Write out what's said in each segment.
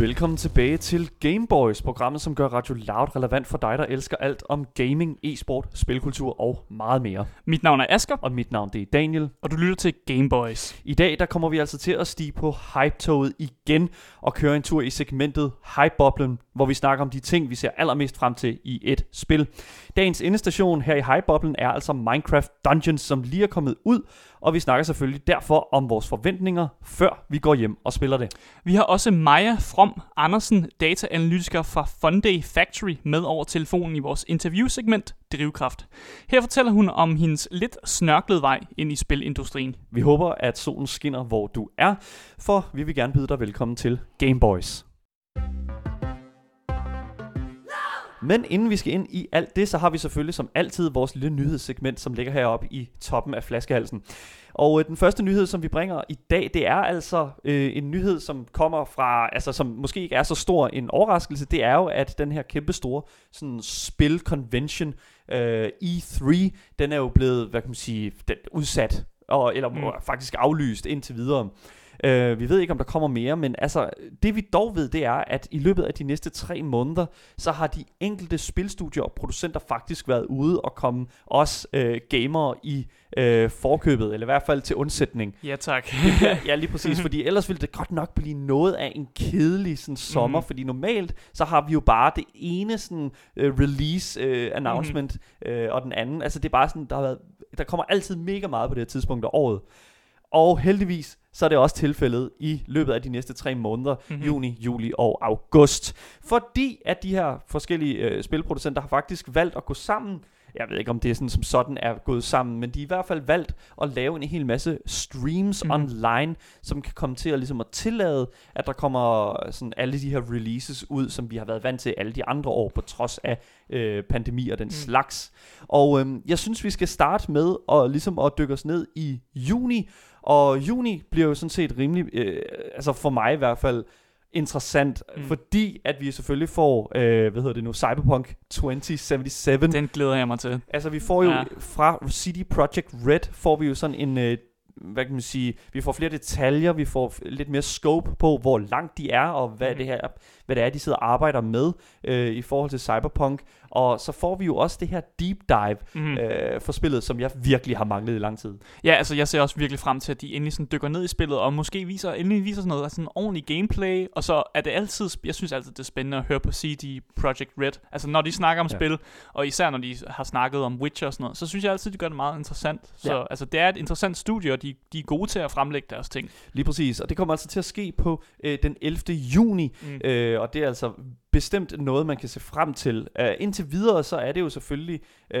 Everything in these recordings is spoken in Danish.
Velkommen tilbage til Gameboys, programmet som gør Radio Loud relevant for dig, der elsker alt om gaming, e-sport, spilkultur og meget mere. Mit navn er Asker, Og mit navn det er Daniel. og du lytter til Gameboys. I dag der kommer vi altså til at stige på hype-toget igen og køre en tur i segmentet Hype-boblen, hvor vi snakker om de ting, vi ser allermest frem til i et spil. Dagens endestation her i Hype-boblen er altså Minecraft Dungeons, som lige er kommet ud, og vi snakker selvfølgelig derfor om vores forventninger, før vi går hjem og spiller det. Vi har også Maja From Andersen, dataanalytiker fra Funday Factory, med over telefonen i vores interviewsegment Drivkraft. Her fortæller hun om hendes lidt snørklede vej ind i spilindustrien. Vi håber, at solen skinner, hvor du er, for vi vil gerne byde dig velkommen til Gameboys. Men inden vi skal ind i alt det, så har vi selvfølgelig som altid vores lille nyhedssegment, som ligger heroppe i toppen af flaskehalsen. Og øh, den første nyhed, som vi bringer i dag, det er altså øh, en nyhed, som kommer fra, altså som måske ikke er så stor en overraskelse, det er jo, at den her kæmpe store sådan spil-convention, øh, E3, den er jo blevet, hvad kan man sige, den, udsat, og, eller Mm. mm. faktisk aflyst indtil videre. Øh, vi ved ikke, om der kommer mere, men altså, det vi dog ved, det er, at i løbet af de næste tre måneder, så har de enkelte spilstudier og producenter faktisk været ude og komme os øh, gamere i øh, forkøbet, eller i hvert fald til undsætning. Ja tak. Ja, lige præcis, fordi ellers ville det godt nok blive noget af en kedelig sådan, sommer, mm. fordi normalt så har vi jo bare det ene sådan, uh, release uh, announcement, mm. uh, og den anden, altså det er bare sådan, der, har været, der kommer altid mega meget på det her tidspunkt af året. Og heldigvis, så er det også tilfældet i løbet af de næste tre måneder, Mhm. mm-hmm. juni, juli og august. Fordi at de her forskellige øh, spilproducenter har faktisk valgt at gå sammen. Jeg ved ikke, om det er sådan, som sådan er gået sammen, men de har i hvert fald valgt at lave en hel masse streams mm-hmm. online, som kan komme til at, ligesom at tillade, at der kommer sådan alle de her releases ud, som vi har været vant til alle de andre år, på trods af øh, pandemi og den Mm. mm. slags. Og øhm, jeg synes, vi skal starte med at, ligesom at dykke os ned i juni, og juni bliver jo sådan set rimelig, øh, altså for mig i hvert fald, interessant, Mm. fordi at vi selvfølgelig får, øh, hvad hedder det nu, Cyberpunk 2077. Den glæder jeg mig til. Altså vi får jo Ja. fra CD Projekt Red, får vi jo sådan en, øh, hvad kan man sige, vi får flere detaljer, vi får lidt mere scope på, hvor langt de er, og hvad, mm. det, her, hvad det er, de sidder og arbejder med øh, i forhold til Cyberpunk. Og så får vi jo også det her deep dive Mm. øh, for spillet, som jeg virkelig har manglet i lang tid. Ja, altså jeg ser også virkelig frem til, at de endelig sådan dykker ned i spillet, og måske viser, endelig viser sådan noget altså sådan ordentlig gameplay, og så er det altid, jeg synes altid, det er spændende at høre på CD Projekt Red. Altså når de snakker om. Ja. spil, og især når de har snakket om Witcher og sådan noget, så synes jeg altid, de gør det meget interessant. Så Ja. altså det er et interessant studie, og de, de er gode til at fremlægge deres ting. Lige præcis, og det kommer altså til at ske på øh, den 11. juni, Mm. Øh, og det er altså bestemt noget, man kan se frem til. Uh, indtil videre, så er det jo selvfølgelig, uh,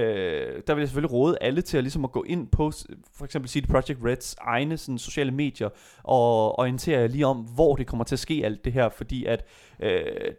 der vil jeg selvfølgelig råde alle til at, ligesom at gå ind på for eksempel CD Projekt Reds egne sådan, sociale medier og orientere jer lige om, hvor det kommer til at ske alt det her, fordi at uh,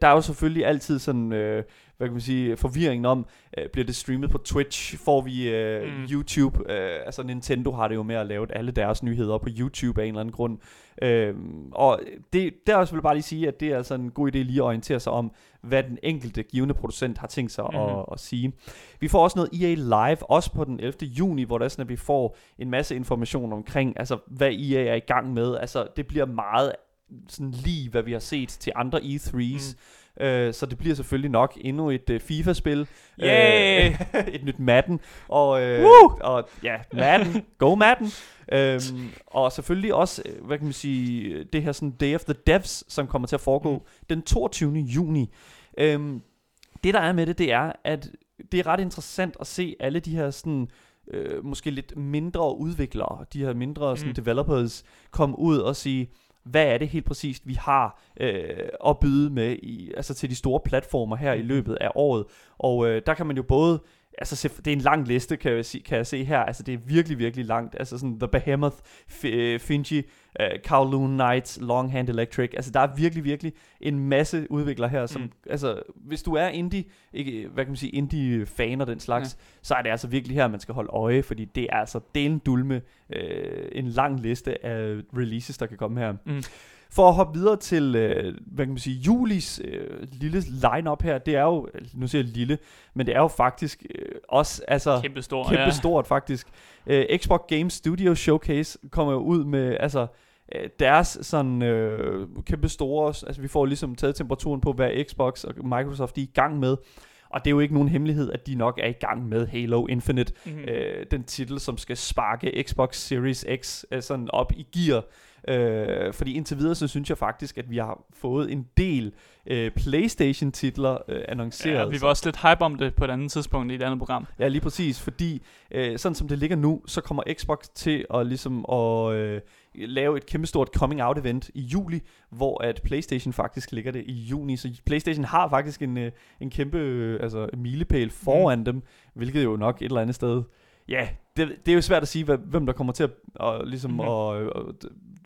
der er jo selvfølgelig altid sådan, Uh, hvad kan man sige, forvirringen om, øh, bliver det streamet på Twitch, får vi øh, Mm. mm. YouTube, øh, altså Nintendo har det jo med at lave alle deres nyheder på YouTube af en eller anden grund, Øhm, og det, der også vil jeg bare lige sige, at det er altså en god idé lige at orientere sig om, hvad den enkelte givende producent har tænkt sig Mhm. mm-hmm. at, at sige. Vi får også noget EA Live, også på den 11. juni, hvor der er sådan, at vi får en masse information omkring, altså hvad EA er i gang med. Altså det bliver meget sådan lige, hvad vi har set til andre E3's. Mm. Øh, så det bliver selvfølgelig nok endnu et øh, FIFA-spil. Yay! Øh, et nyt Madden. Og, øh, Woo! og ja, Madden. Go Madden. Øhm, og selvfølgelig også, øh, hvad kan man sige, det her sådan Day of the Devs, som kommer til at foregå mm. den 22. juni. Øhm, det der er med det, det er, at det er ret interessant at se alle de her sådan, øh, måske lidt mindre udviklere, de her mindre sådan, Mm. developers, komme ud og sige, hvad er det helt præcist, vi har øh, at byde med i, altså til de store platformer her i Mhm. løbet af året. Og øh, der kan man jo både Altså, se- det er en lang liste, kan jeg, sige, kan jeg se her. Altså, det er virkelig, virkelig langt. Altså, sådan The Behemoth, F- øh, Finji, uh, Kowloon Knights, Longhand Electric. Altså, der er virkelig, virkelig en masse udviklere her, som, mm. altså, hvis du er indie, ikke, hvad kan man sige, indie-fan og den slags, ja. så er det altså virkelig her, man skal holde øje, fordi det er altså delen dulme øh, en lang liste af releases, der kan komme her. Mm. For at hoppe videre til, øh, hvad kan man sige, julis øh, lille line-up her, det er jo, nu siger jeg lille, men det er jo faktisk øh, også, altså, Kæmpe stor. kæmpe ja. stort faktisk. Øh, Xbox Game Studio Showcase kommer jo ud med, altså, øh, deres sådan øh, kæmpe store, altså vi får ligesom taget temperaturen på, hvad Xbox og Microsoft de er i gang med. Og det er jo ikke nogen hemmelighed, at de nok er i gang med Halo Infinite, Mhm. øh, den titel, som skal sparke Xbox Series X øh, sådan op i gear. Øh, fordi indtil videre, så synes jeg faktisk, at vi har fået en del øh, Playstation-titler øh, annonceret. Ja, vi var også lidt hype om det på et andet tidspunkt i et andet program. Ja, lige præcis, fordi øh, sådan som det ligger nu, så kommer Xbox til at ligesom at øh, lave et kæmpestort coming out event i juli, hvor at PlayStation faktisk ligger det i juni, så PlayStation har faktisk en, øh, en kæmpe øh, altså, milepæl foran mm. dem, hvilket jo nok et eller andet sted, ja, det, det er jo svært at sige, hvem der kommer til at, og, ligesom, mm. og, og,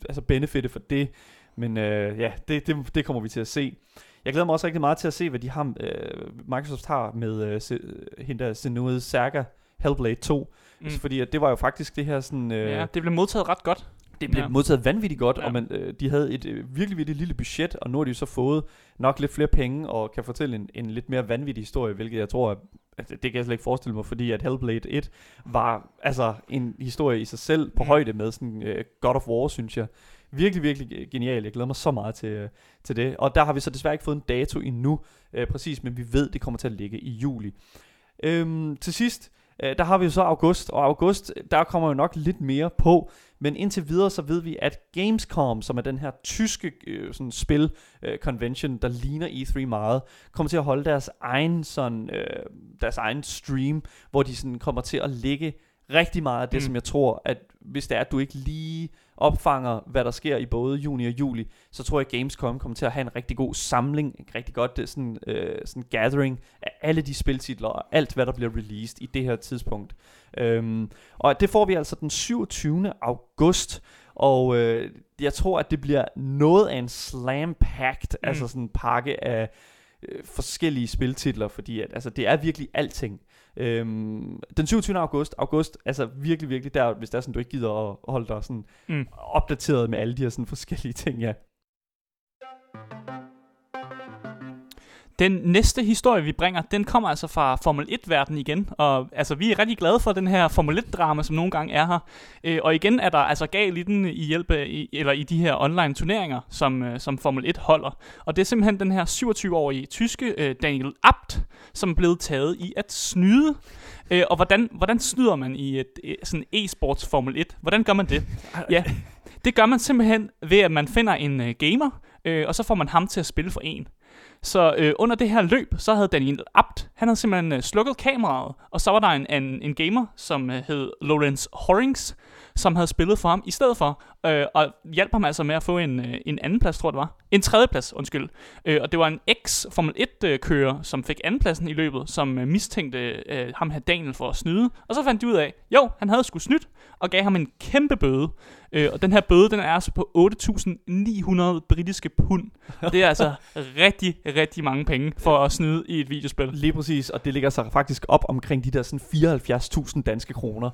altså benefitte for det, men øh, ja, det, det, det kommer vi til at se. Jeg glæder mig også rigtig meget til at se, hvad de har, øh, Microsoft har med øh, se, hende der Saga Hellblade 2. Mm. Mm. Fordi at det var jo faktisk det her sådan... Øh, Ja, det blev modtaget ret godt. Det blev ja. modtaget vanvittigt godt, Ja. og man, øh, de havde et øh, virkelig, virkelig lille budget, og nu har de så fået nok lidt flere penge, og kan fortælle en, en lidt mere vanvittig historie, hvilket jeg tror, at, at det kan jeg slet ikke forestille mig, fordi at Hellblade 1 var altså en historie i sig selv på Mm. højde med sådan øh, God of War, synes jeg. Virkelig, virkelig genial. Jeg glæder mig så meget til, øh, til det. Og der har vi så desværre ikke fået en dato endnu, øh, præcis, men vi ved, det kommer til at ligge i juli. Øhm, til sidst, øh, der har vi jo så august, og august, der kommer jo nok lidt mere på, men indtil videre så ved vi, at Gamescom, som er den her tyske øh, sådan spil øh, convention, der ligner E3 meget, kommer til at holde deres egen sådan øh, deres egen stream, hvor de sådan kommer til at lægge rigtig meget af det, Mm. mm. som jeg tror, at hvis det er, at du ikke lige opfanger, hvad der sker i både juni og juli, så tror jeg, at Gamescom kommer til at have en rigtig god samling, en rigtig godt øh, sådan, øh, sådan gathering af alle de spiltitler og alt, hvad der bliver released i det her tidspunkt. Øhm, og det får vi altså den 27. august, og øh, jeg tror, at det bliver noget af en slam-packed, Mm. mm. altså sådan en pakke af øh, forskellige spiltitler, fordi at, altså, det er virkelig alting. Øhm, den 27. august, august, altså virkelig, virkelig der, hvis der er sådan, du ikke gider at holde dig sådan Mm. opdateret med alle de her sådan forskellige ting, ja. Den næste historie, vi bringer, den kommer altså fra Formel 1-verdenen igen. Og altså, vi er rigtig glade for den her Formel 1-drama, som nogle gange er her. Øh, og igen er der altså gal i den i hjælp af, i, eller i de her online turneringer, som, øh, som Formel 1 holder. Og det er simpelthen den her 27-årige tyske øh, Daniel Abt, som er blevet taget i at snyde. Øh, og hvordan, hvordan snyder man i et øh, sådan e-sports Formel 1? Hvordan gør man det? Ja, det gør man simpelthen ved, at man finder en øh, gamer, øh, og så får man ham til at spille for en. Så øh, under det her løb, så havde Daniel Abt, han havde simpelthen øh, slukket kameraet, og så var der en, en, en gamer, som øh, hed Lawrence Horings, som havde spillet for ham i stedet for, øh, og hjalp ham altså med at få en, øh, en anden plads, tror jeg det var. En tredje plads, undskyld. Øh, og det var en ex-Formel 1-kører, som fik andenpladsen i løbet, som øh, mistænkte øh, ham her Daniel for at snyde. Og så fandt de ud af, jo, han havde sgu snydt, og gav ham en kæmpe bøde. Øh, og den her bøde, den er altså på 8.900 britiske pund. Det er altså rigtig, rigtig mange penge for at snyde i et videospil. Lige præcis, og det ligger sig faktisk op omkring de der sådan 74.000 danske kroner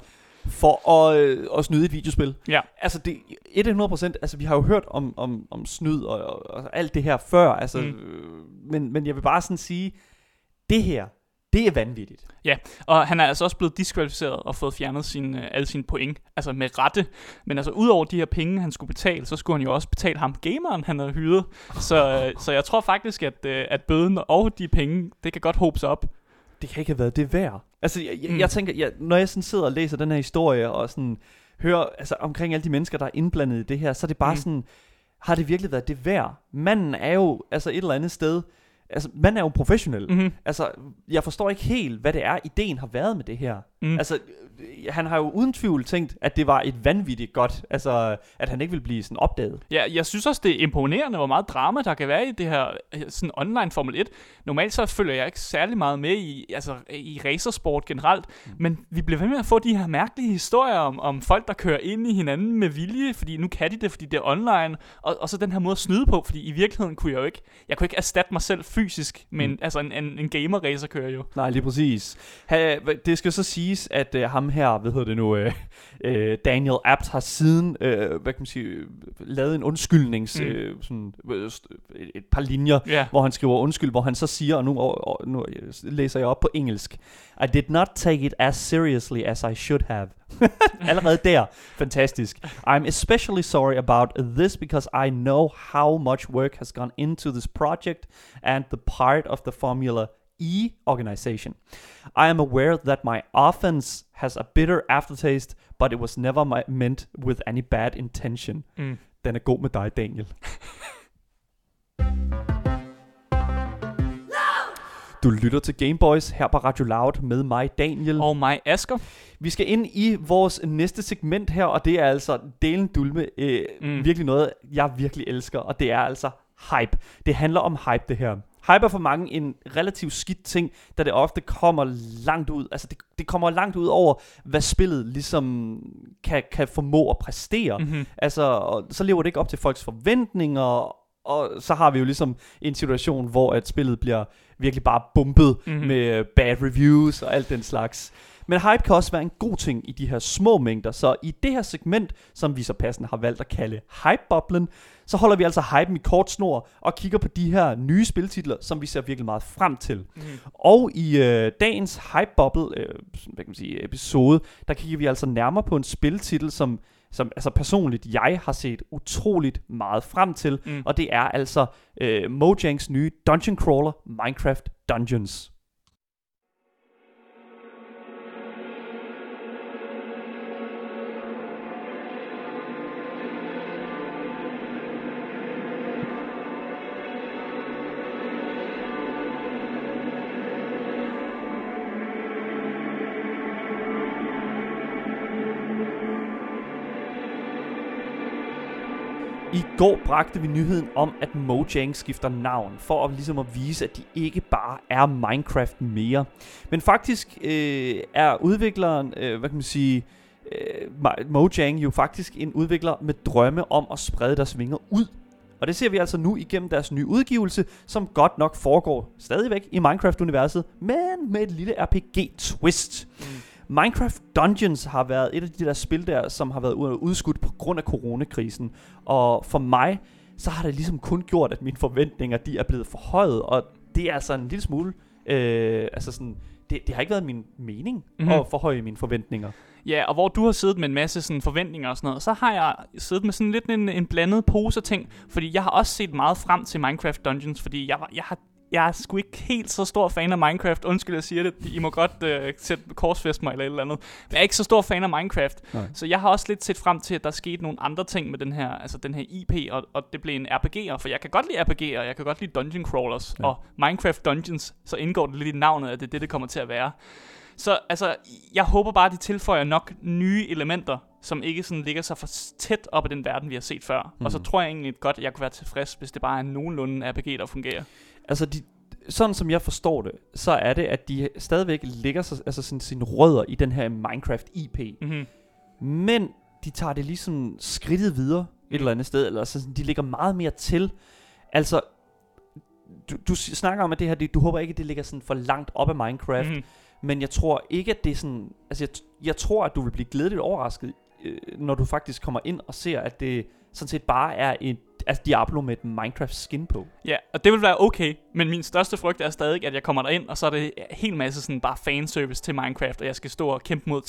for at, øh, at snyde et videospil. Ja. Altså det 100%, altså vi har jo hørt om, om, om snyd og, og, og alt det her før, altså, Mm. øh, men, men jeg vil bare sådan sige, det her, det er vanvittigt. Og han er altså også blevet diskvalificeret og fået fjernet sin, øh, alle sine point. Altså med rette. Men altså udover de her penge, han skulle betale, så skulle han jo også betale ham gameren, han havde hyret. Så, øh, så jeg tror faktisk, at, øh, at bøden og de penge, det kan godt sig op. Det kan ikke have været det værd. Altså jeg, jeg, Mm. jeg tænker, jeg, når jeg sådan sidder og læser den her historie og sådan hører altså, omkring alle de mennesker, der er indblandet i det her, så er det bare Mm. sådan, har det virkelig været det værd? Manden er jo altså et eller andet sted, altså manden er jo professionel. Mm. Mm-hmm. Altså, jeg forstår ikke helt, hvad det er, ideen har været med det her. Mm. Altså, han har jo uden tvivl tænkt, at det var et vanvittigt godt, altså, at han ikke ville blive sådan opdaget. Ja, jeg synes også, det er imponerende, hvor meget drama, der kan være i det her øh, sådan online Formel 1. Normalt så følger jeg ikke særlig meget med i, altså, i racersport generelt, mm. men vi bliver ved med at få de her mærkelige historier om, om folk, der kører ind i hinanden med vilje, fordi nu kan de det, fordi det er online, og, og så den her måde at snyde på, fordi i virkeligheden kunne jeg jo ikke, jeg kunne ikke erstatte mig selv fysisk, men mm. altså en, en, en gamer racerkører jo. Nej, lige præcis. Ha, det skal så siges, siges, at øh, ham her, hvad hedder det nu, øh, øh, Daniel Abt har siden, øh, hvad kan man sige, lavet en undskyldnings, Mm. øh, sådan, øh, et, et par linjer, Ja. hvor han skriver undskyld, hvor han så siger, og nu, og, og, nu læser jeg op på engelsk, I did not take it as seriously as I should have. Allerede der, fantastisk. I'm especially sorry about this because I know how much work has gone into this project and the part of the Formula E organization. I am aware that my offense has a bitter aftertaste, but it was never my, meant with any bad intention. Mm. Den er god med dig, Daniel. Du lytter til Gameboys her på Radio Loud med mig, Daniel. Og mig, Asker. Vi skal ind i vores næste segment her, og det er altså delen dulme. Øh, Mm. Virkelig noget, jeg virkelig elsker, og det er altså hype. Det handler om hype, det her. Hype er for mange en relativt skidt ting, da det ofte kommer langt ud. Altså, det, det kommer langt ud over, hvad spillet ligesom kan, kan formå at præstere. Mm. Mm-hmm. Altså, og så lever det ikke op til folks forventninger, og så har vi jo ligesom en situation, hvor at spillet bliver virkelig bare bumpet Mhm. mm-hmm. med bad reviews og alt den slags. Men hype kan også være en god ting i de her små mængder, så i det her segment, som vi så passende har valgt at kalde hype-boblen, så holder vi altså hypen i kort snor og kigger på de her nye spiltitler, som vi ser virkelig meget frem til. Mm. Og i øh, dagens hype-bubble øh, hvad kan man sige, episode, der kigger vi altså nærmere på en spiltitel, som, som altså personligt jeg har set utroligt meget frem til, Mm. og det er altså øh, Mojangs nye dungeon crawler Minecraft Dungeons. Går bragte vi nyheden om, at Mojang skifter navn, for at, ligesom at vise, at de ikke bare er Minecraft mere. Men faktisk øh, er udvikleren, øh, hvad kan man sige, øh, Mojang jo faktisk en udvikler med drømme om at sprede deres vinger ud. Og det ser vi altså nu igennem deres nye udgivelse, som godt nok foregår stadigvæk i Minecraft-universet, men med et lille RPG-twist. Mm. Minecraft Dungeons har været et af de der spil der, som har været ud- udskudt på grund af coronakrisen. Og for mig, så har det ligesom kun gjort, at mine forventninger, de er blevet forhøjet. Og det er altså en lille smule, øh, altså sådan, det, det har ikke været min mening Mhm. mm-hmm. at forhøje mine forventninger. Ja, og hvor du har siddet med en masse sådan forventninger og sådan noget, så har jeg siddet med sådan lidt en, en blandet pose af ting, fordi jeg har også set meget frem til Minecraft Dungeons, fordi jeg, var, jeg har jeg er sgu ikke helt så stor fan af Minecraft. Undskyld, jeg siger det. I må godt øh, sætte korsfest mig eller et eller andet. Men jeg er ikke så stor fan af Minecraft. Nej. Så jeg har også lidt set frem til, at der skete nogle andre ting med den her, altså den her IP, og, og det blev en RPG'er. For jeg kan godt lide RPG'er, og jeg kan godt lide Dungeon Crawlers. Ja. Og Minecraft Dungeons, så indgår det lidt i navnet, at det er det, det kommer til at være. Så altså, jeg håber bare, at de tilføjer nok nye elementer, som ikke sådan ligger så for tæt op ad den verden, vi har set før. Mm. Og så Mhm. tror jeg egentlig godt, at jeg kunne være tilfreds, hvis det bare er nogenlunde en RPG, der fungerer. Altså, de, sådan som jeg forstår det, så er det, at de stadigvæk ligger sig, altså sådan, sine rødder i den her Minecraft IP. Mm-hmm. Men de tager det ligesom skridtet videre et eller andet sted, eller så sådan, de ligger meget mere til. Altså, du, du snakker om, at det her, det, du håber ikke, at det ligger sådan for langt op af Minecraft, mm. Men jeg tror ikke, at det er sådan, altså jeg, jeg tror, at du vil blive glædeligt overrasket, øh, når du faktisk kommer ind og ser, at det sådan set bare er et, altså Diablo med et Minecraft skin på. Ja, og det vil være okay, men min største frygt er stadig, at jeg kommer derind, og så er det en hel masse sådan bare fanservice til Minecraft, og jeg skal stå og kæmpe mod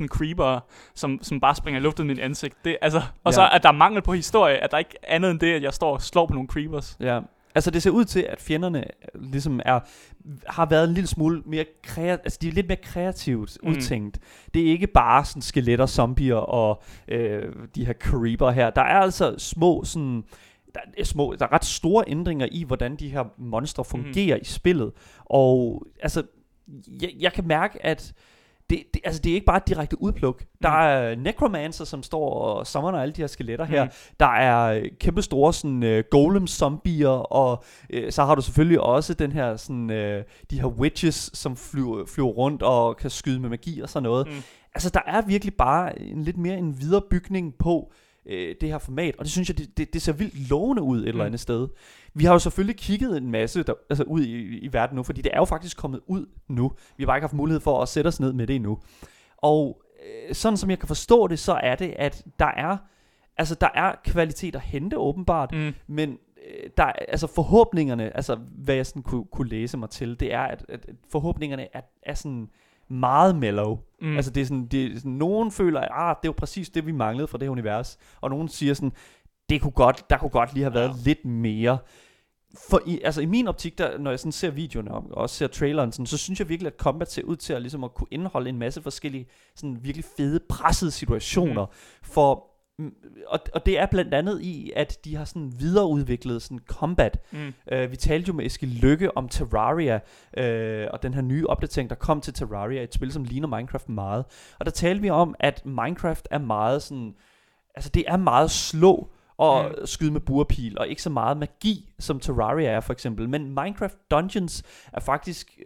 30.000 creepere, som, som bare springer i luften i mit ansigt. Det, altså, og Ja. så er der mangel på historie, at der ikke andet end det, at jeg står og slår på nogle creepers. Ja. Altså det ser ud til, at fjenderne øh, ligesom er, har været en lille smule mere kreativt, altså de er lidt mere kreativt Mm. udtænkt. Det er ikke bare sådan skeletter, zombier og øh, de her creeper her. Der er altså små sådan, der er, små, der er ret store ændringer i, hvordan de her monstre fungerer mm. i spillet. Og altså, jeg, jeg kan mærke, at det, det, altså, det er ikke bare et direkte udpluk. Der Mm. er necromancer, som står og summoner alle de her skeletter her. Mm. Der er øh, kæmpe store sådan uh, golem zombier og øh, så har du selvfølgelig også den her sådan øh, de her witches som flyver, flyver rundt og kan skyde med magi og sådan noget. Mm. Altså der er virkelig bare en lidt mere en videre bygning på øh, det her format, og det synes jeg, det, det, det ser vildt lovende ud et mm. eller andet sted. Vi har jo selvfølgelig kigget en masse der, altså ud i, i verden nu, fordi det er jo faktisk kommet ud nu. Vi har bare ikke haft mulighed for at sætte os ned med det endnu. Og øh, sådan som jeg kan forstå det, så er det, at der er, altså der er kvalitet at hente åbenbart, mm. men øh, der, altså forhåbningerne, altså hvad jeg sådan kunne, kunne læse mig til, det er, at, at forhåbningerne er, er sådan meget mellow. Mm. Altså det er sådan, det er sådan, nogen føler, at ah, det var præcis det, vi manglede fra det univers, og nogen siger sådan, det kunne godt, der kunne godt lige have været ja. lidt mere. For i, altså i min optik, der, når jeg sådan ser videoerne og også ser traileren, sådan, så synes jeg virkelig, at combat ser ud til at, ligesom at kunne indeholde en masse forskellige sådan virkelig fede, pressede situationer. Mm. For og, og det er blandt andet i, at de har sådan videreudviklet sådan combat. Mm. Uh, vi talte jo med Eskild Lykke om Terraria, uh, og den her nye opdatering, der kom til Terraria, et spil, som ligner Minecraft meget. Og der talte vi om, at Minecraft er meget sådan, altså det er meget slå, og mm. skyde med burpil, og ikke så meget magi, som Terraria er for eksempel. Men Minecraft Dungeons er faktisk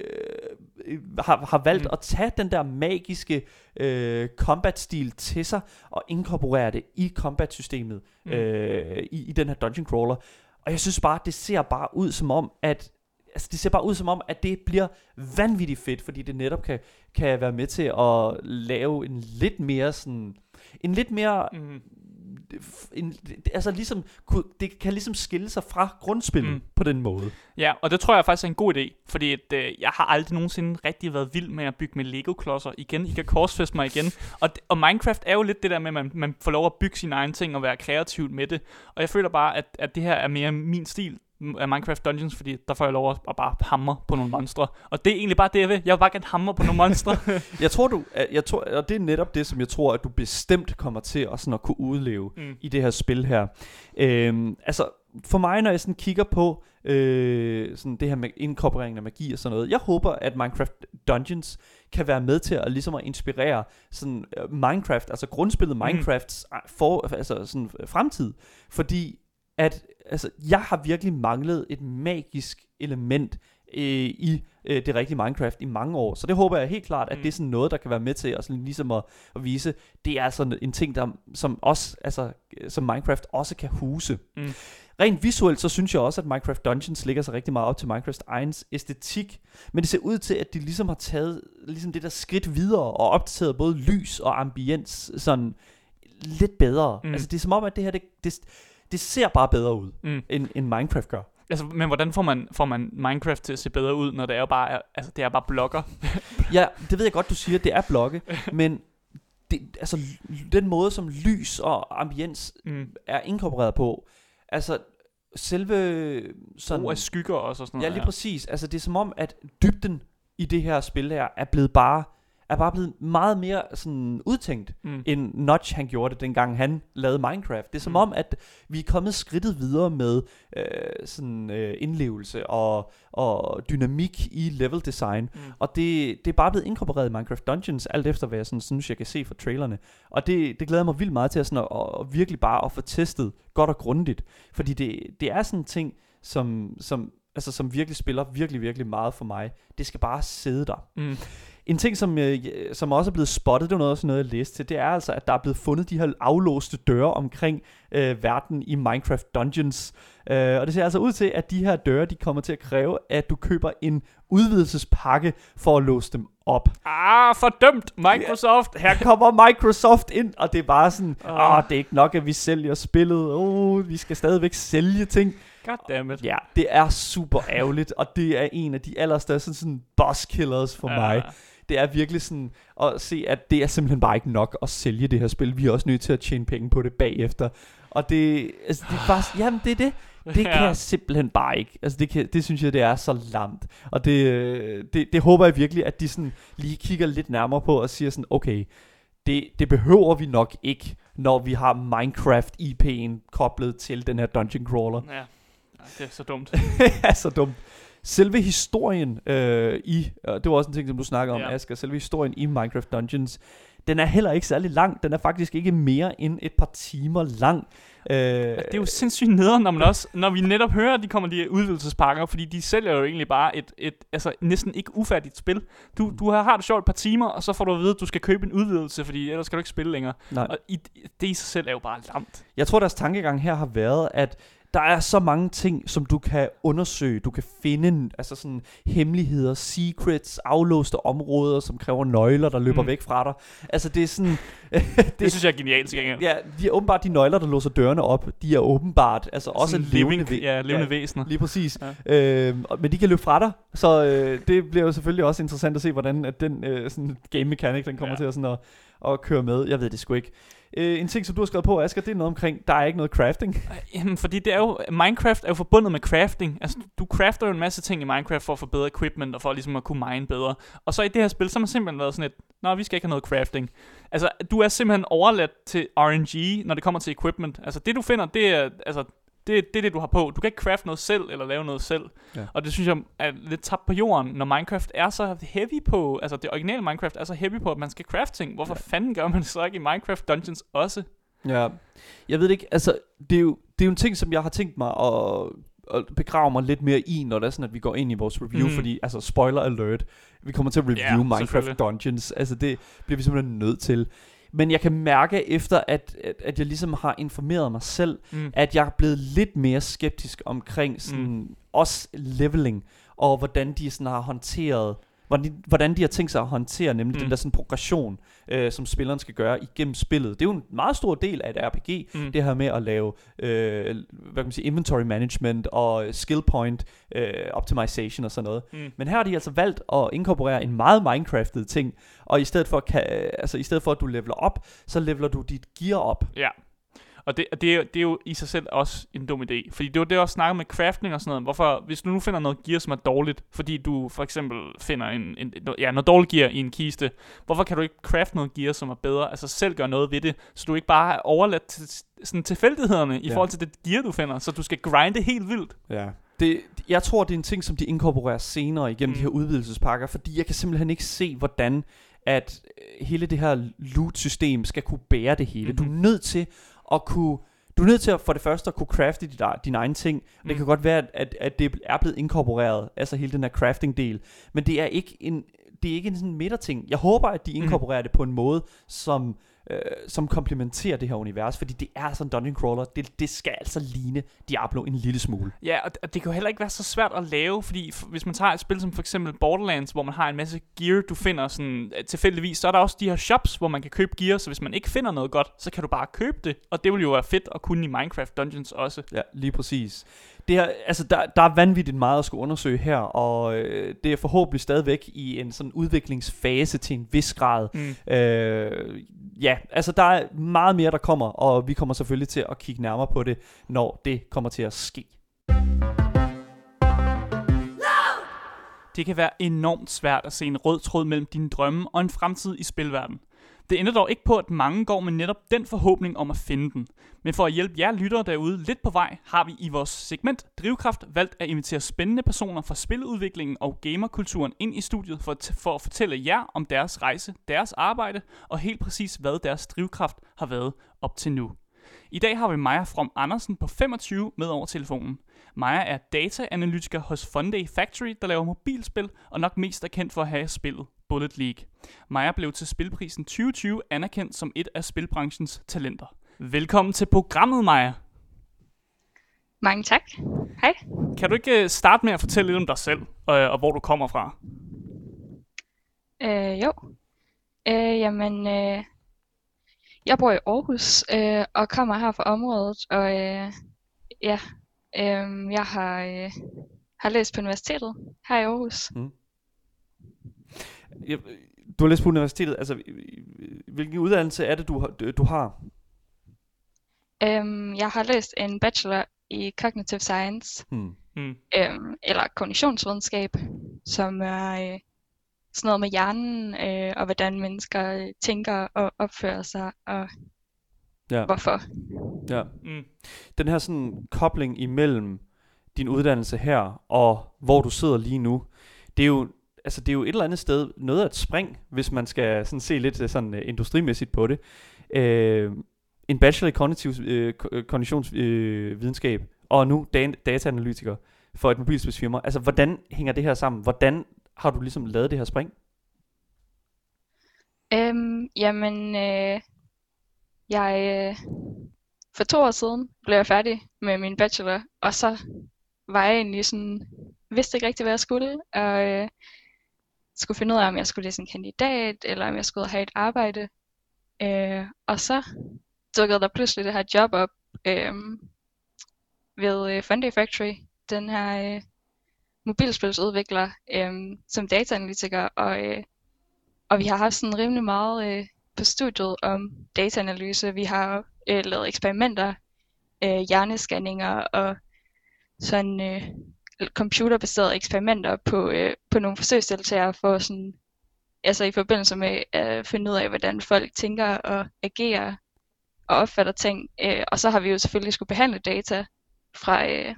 øh, har, har valgt mm. at tage den der magiske øh, combat-stil til sig, og inkorporere det i combat-systemet, mm. øh, i, i den her dungeon crawler. Og jeg synes bare, det ser bare ud som om, at altså det ser bare ud som om, at det bliver vanvittigt fedt, fordi det netop kan, kan være med til at lave en lidt mere sådan, en lidt mere mm en, altså ligesom, det kan ligesom skille sig fra grundspillet mm. på den måde. Ja, og det tror jeg faktisk er en god idé, fordi at, øh, jeg har aldrig nogensinde rigtig været vild med at bygge med Lego-klodser igen. I kan korsfeste mig igen. Og, og Minecraft er jo lidt det der med, at man, man får lov at bygge sine egne ting og være kreativ med det. Og jeg føler bare, at, at det her er mere min stil af Minecraft Dungeons, fordi der får jeg lov at bare hamre på nogle monstre. Og det er egentlig bare det, jeg vil. Jeg vil bare gerne hamre på nogle monstre. jeg tror, du, jeg tror, og det er netop det, som jeg tror, at du bestemt kommer til at, sådan at kunne udleve mm. i det her spil her. Øhm, altså, for mig, når jeg sådan kigger på øh, sådan det her med inkorporering af magi og sådan noget, jeg håber, at Minecraft Dungeons kan være med til at ligesom at inspirere sådan uh, Minecraft, altså grundspillet mm. Minecrafts mm. for, altså sådan fremtid, fordi at altså, jeg har virkelig manglet et magisk element øh, i øh, det rigtige Minecraft i mange år. Så det håber jeg helt klart, at mm. det er sådan noget, der kan være med til at, sådan, ligesom at, at vise, det er sådan en ting, der, som, også, altså, som Minecraft også kan huse. Mm. Rent visuelt, så synes jeg også, at Minecraft Dungeons ligger sig rigtig meget op til Minecraft egens æstetik. Men det ser ud til, at de ligesom har taget ligesom det der skridt videre og opdateret både lys og ambiens sådan lidt bedre. Mm. Altså det er som om, at det her, det, det, det ser bare bedre ud, mm. end, end Minecraft gør. Altså, men hvordan får man, får man Minecraft til at se bedre ud, når det er jo bare, altså, det er bare blokker? ja, det ved jeg godt, du siger, det er blokke, men det, altså, den måde, som lys og ambiens mm. er inkorporeret på, altså, selve sådan... Brug af skygger også og sådan noget. Ja, lige ja. præcis. Altså, det er som om, at dybden i det her spil her er blevet bare er bare blevet meget mere sådan udtænkt, mm. end Notch han gjorde det, dengang han lavede Minecraft. Det er som mm. om, at vi er kommet skridtet videre med øh, sådan øh, indlevelse og, og dynamik i level design. Mm. Og det, det er bare blevet inkorporeret i Minecraft Dungeons, alt efter hvad jeg sådan, synes, jeg kan se fra trailerne. Og det, det glæder mig vildt meget til at, sådan, at, at virkelig bare at få testet godt og grundigt. Fordi det, det er sådan en ting, som, som, altså, som virkelig spiller virkelig, virkelig meget for mig. Det skal bare sidde der. Mm. En ting, som, øh, som også er blevet spottet, det var noget, også noget, jeg læste til, det er altså, at der er blevet fundet de her aflåste døre omkring øh, verden i Minecraft Dungeons. Øh, og det ser altså ud til, at de her døre, de kommer til at kræve, at du køber en udvidelsespakke for at låse dem op. Ah, fordømt Microsoft. Her kommer Microsoft ind, og det er bare sådan, ah, oh, det er ikke nok, at vi sælger spillet. Oh, vi skal stadigvæk sælge ting. Goddammit. Ja, det er super ærgerligt, og det er en af de allerstørste sådan boss killers for ja. mig det er virkelig sådan at se, at det er simpelthen bare ikke nok at sælge det her spil. Vi er også nødt til at tjene penge på det bagefter. Og det, altså, det er bare, jamen det er det. Det kan jeg simpelthen bare ikke. Altså det, kan, det synes jeg, det er så lamt. Og det, det, det håber jeg virkelig, at de sådan lige kigger lidt nærmere på og siger sådan, okay, det, det behøver vi nok ikke, når vi har Minecraft IP'en koblet til den her dungeon crawler. Ja, det er så dumt. ja, så dumt. Selve historien øh, i, og det var også en ting, som du snakker om, Ja. Asger, selve historien i Minecraft Dungeons, den er heller ikke særlig lang. Den er faktisk ikke mere end et par timer lang. Øh, Det er jo sindssygt nederen, når, man også, når vi netop hører, at de kommer de udvidelsespakker, fordi de sælger jo egentlig bare et, et altså næsten ikke ufærdigt spil. Du, du har, har det sjovt et par timer, og så får du at vide, at du skal købe en udvidelse, fordi ellers skal du ikke spille længere. nej. Og i, det i sig selv er jo bare lamt. Jeg tror, deres tankegang her har været, at der er så mange ting, som du kan undersøge. Du kan finde altså sådan hemmeligheder, secrets, aflåste områder, som kræver nøgler, der løber Mm. væk fra dig. Altså det er sådan... Det, det synes jeg er genialt til gengæld. Ja, de er åbenbart de nøgler, der låser dørene op. De er åbenbart altså også Sådan levende, living, væ- ja, levende væsener. Lige præcis. Ja. Øh, men de kan løbe fra dig, så øh, det bliver jo selvfølgelig også interessant at se, hvordan at den øh, sådan game mechanic, den kommer Ja. ja. til at, sådan at, at køre med. Jeg ved det sgu ikke. Øh, en ting, som du har skrevet på, Asger, det er noget omkring, der er ikke noget crafting. Jamen, fordi det er jo, Minecraft er jo forbundet med crafting. Altså, du crafter jo en masse ting i Minecraft for at få bedre equipment, og for ligesom at kunne mine bedre. Og så i det her spil, så har man simpelthen været sådan et, nå, vi skal ikke have noget crafting. Altså, du er simpelthen overladt til RNG, når det kommer til equipment. Altså, det du finder, det er, altså, det, det er det, du har på. Du kan ikke crafte noget selv, eller lave noget selv. Ja. Og det synes jeg er lidt tabt på jorden, når Minecraft er så heavy på, altså det originale Minecraft er så heavy på, at man skal crafte ting. Hvorfor ja. fanden gør man det så ikke i Minecraft Dungeons også? Ja. Jeg ved det ikke, altså, det er, jo, det er jo en ting, som jeg har tænkt mig at, at begrave mig lidt mere i, når det er sådan, at vi går ind i vores review, Mm. fordi, altså, spoiler alert, vi kommer til at review Ja, Minecraft. Dungeons, altså det bliver vi simpelthen nødt til. Men jeg kan mærke efter, at, at, at jeg ligesom har informeret mig selv, Mm. at jeg er blevet lidt mere skeptisk omkring sådan mm. også leveling, og hvordan de sådan har håndteret, hvordan de, hvordan de har tænkt sig at håndtere nemlig mm. den der sådan progression, øh, som spilleren skal gøre igennem spillet. Det er jo en meget stor del af et RPG, Mm. det her med at lave øh, hvad kan man sige, inventory management og skill point øh, optimization og sådan noget. Mm. Men her har de altså valgt at inkorporere en meget Minecraftet ting, og i stedet for, kan, altså i stedet for at du leveler op, så leveler du dit gear op. Ja. Og det, det, er, jo- det er jo i sig selv også en dum idé. Fordi det var det, jeg også snakkede med crafting og sådan noget. Hvorfor, hvis du nu finder noget gear, som er dårligt, fordi du for eksempel finder en, en, ja, noget dårligt gear i en kiste, hvorfor kan du ikke craft noget gear, som er bedre? Altså selv gøre noget ved det, så du ikke bare er overladt til sådan tilfældighederne i Ja. forhold til det gear, du finder. Så du skal grinde helt vildt. Ja. Det, jeg tror, det er en ting, som de inkorporerer senere igennem Mm. de her udvidelsespakker, fordi jeg kan simpelthen ikke se, hvordan at øh, hele det her loot-system skal kunne bære det hele. Mm-hmm. Du er Mhm. nødt til at kunne... Du er nødt til at for det første at kunne crafte dit, eg- dine egne ting. Mm. Mm. Det kan godt være, at, at, det er blevet inkorporeret, altså hele den her crafting-del. Men det er ikke en, det er ikke en sådan meta-ting. Jeg håber, at de Mhm. inkorporerer mm. det på en måde, som, øh, som komplementerer det her univers, fordi det er sådan en dungeon crawler. Det, det skal altså ligne Diablo en lille smule. Ja, og, og det kan jo heller ikke være så svært at lave, fordi hvis man tager et spil som for eksempel Borderlands, hvor man har en masse gear, du finder sådan øh, tilfældigvis, så er der også de her shops, hvor man kan købe gear, så hvis man ikke finder noget godt, så kan du bare købe det, og det vil jo være fedt at kunne i Minecraft Dungeons også. Ja, lige præcis. Det er, altså, der, der er vanvittigt meget at skulle undersøge her, og øh, det er forhåbentlig stadigvæk i en sådan udviklingsfase til en vis grad. Mm. Øh, ja, altså der er meget mere, der kommer, og vi kommer selvfølgelig til at kigge nærmere på det, når det kommer til at ske. Det kan være enormt svært at se en rød tråd mellem dine drømme og en fremtid i spilverden. Det ender dog ikke på, at mange går med netop den forhåbning om at finde den. Men for at hjælpe jer lyttere derude lidt på vej, har vi i vores segment Drivkraft valgt at invitere spændende personer fra spiludviklingen og gamerkulturen ind i studiet for at, for at fortælle jer om deres rejse, deres arbejde og helt præcis hvad deres drivkraft har været op til nu. I dag har vi Maja From Andersen på 25 med over telefonen. Maja er dataanalytiker hos Funday Factory, der laver mobilspil, og nok mest er kendt for at have spillet Bullet League. Maja blev til Spilprisen 2020 anerkendt som et af spilbranchens talenter. Velkommen til programmet, Maja. Mange tak. Hej. Kan du ikke øh, starte med at fortælle lidt om dig selv, øh, og hvor du kommer fra? Øh, jo. Øh, jamen, øh, jeg bor i Aarhus øh, og kommer her fra området, og øh, ja, øh, jeg har, øh, har læst på universitetet her i Aarhus. Jeg, du har læst på universitetet, altså hvilken uddannelse er det, du har? Du har? Øh, jeg har læst en bachelor i Cognitive Science, Hmm. Mm. øh, eller kognitionsvidenskab, som er øh, sådan noget med hjernen, øh, og hvordan mennesker øh, tænker og opfører sig, og Ja. hvorfor. Ja. Mm. Den her sådan kobling imellem din uddannelse her, og hvor du sidder lige nu, det er jo, altså det er jo et eller andet sted noget af et spring, hvis man skal sådan se lidt øh, sådan uh, industrimæssigt på det. Uh, en bachelor i kognitiv uh, kognitionsvidenskab, uh, og nu da- dataanalytiker for et mobilspilsfirma. Altså, hvordan hænger det her sammen? Hvordan har du ligesom lavet det her spring? Øhm, jamen, øh, jeg, øh, for to år siden blev jeg færdig med min bachelor, og så var jeg egentlig sådan, vidste ikke rigtig, hvad jeg skulle, og øh, skulle finde ud af, om jeg skulle læse en kandidat, eller om jeg skulle have et arbejde. Øh, og så dukkede der pludselig det her job op øh, ved øh, Funday Factory, den her øh, mobilspilsudvikler øh, som dataanalytiker, og, øh, og vi har haft sådan rimelig meget øh, på studiet om dataanalyse. Vi har øh, lavet eksperimenter, øh, hjernescanninger og sådan øh, computerbaserede eksperimenter på, øh, på nogle forsøgsdeltagere for sådan, altså i forbindelse med at finde ud af, hvordan folk tænker og agerer og opfatter ting. Øh, og så har vi jo selvfølgelig skulle behandle data fra, øh,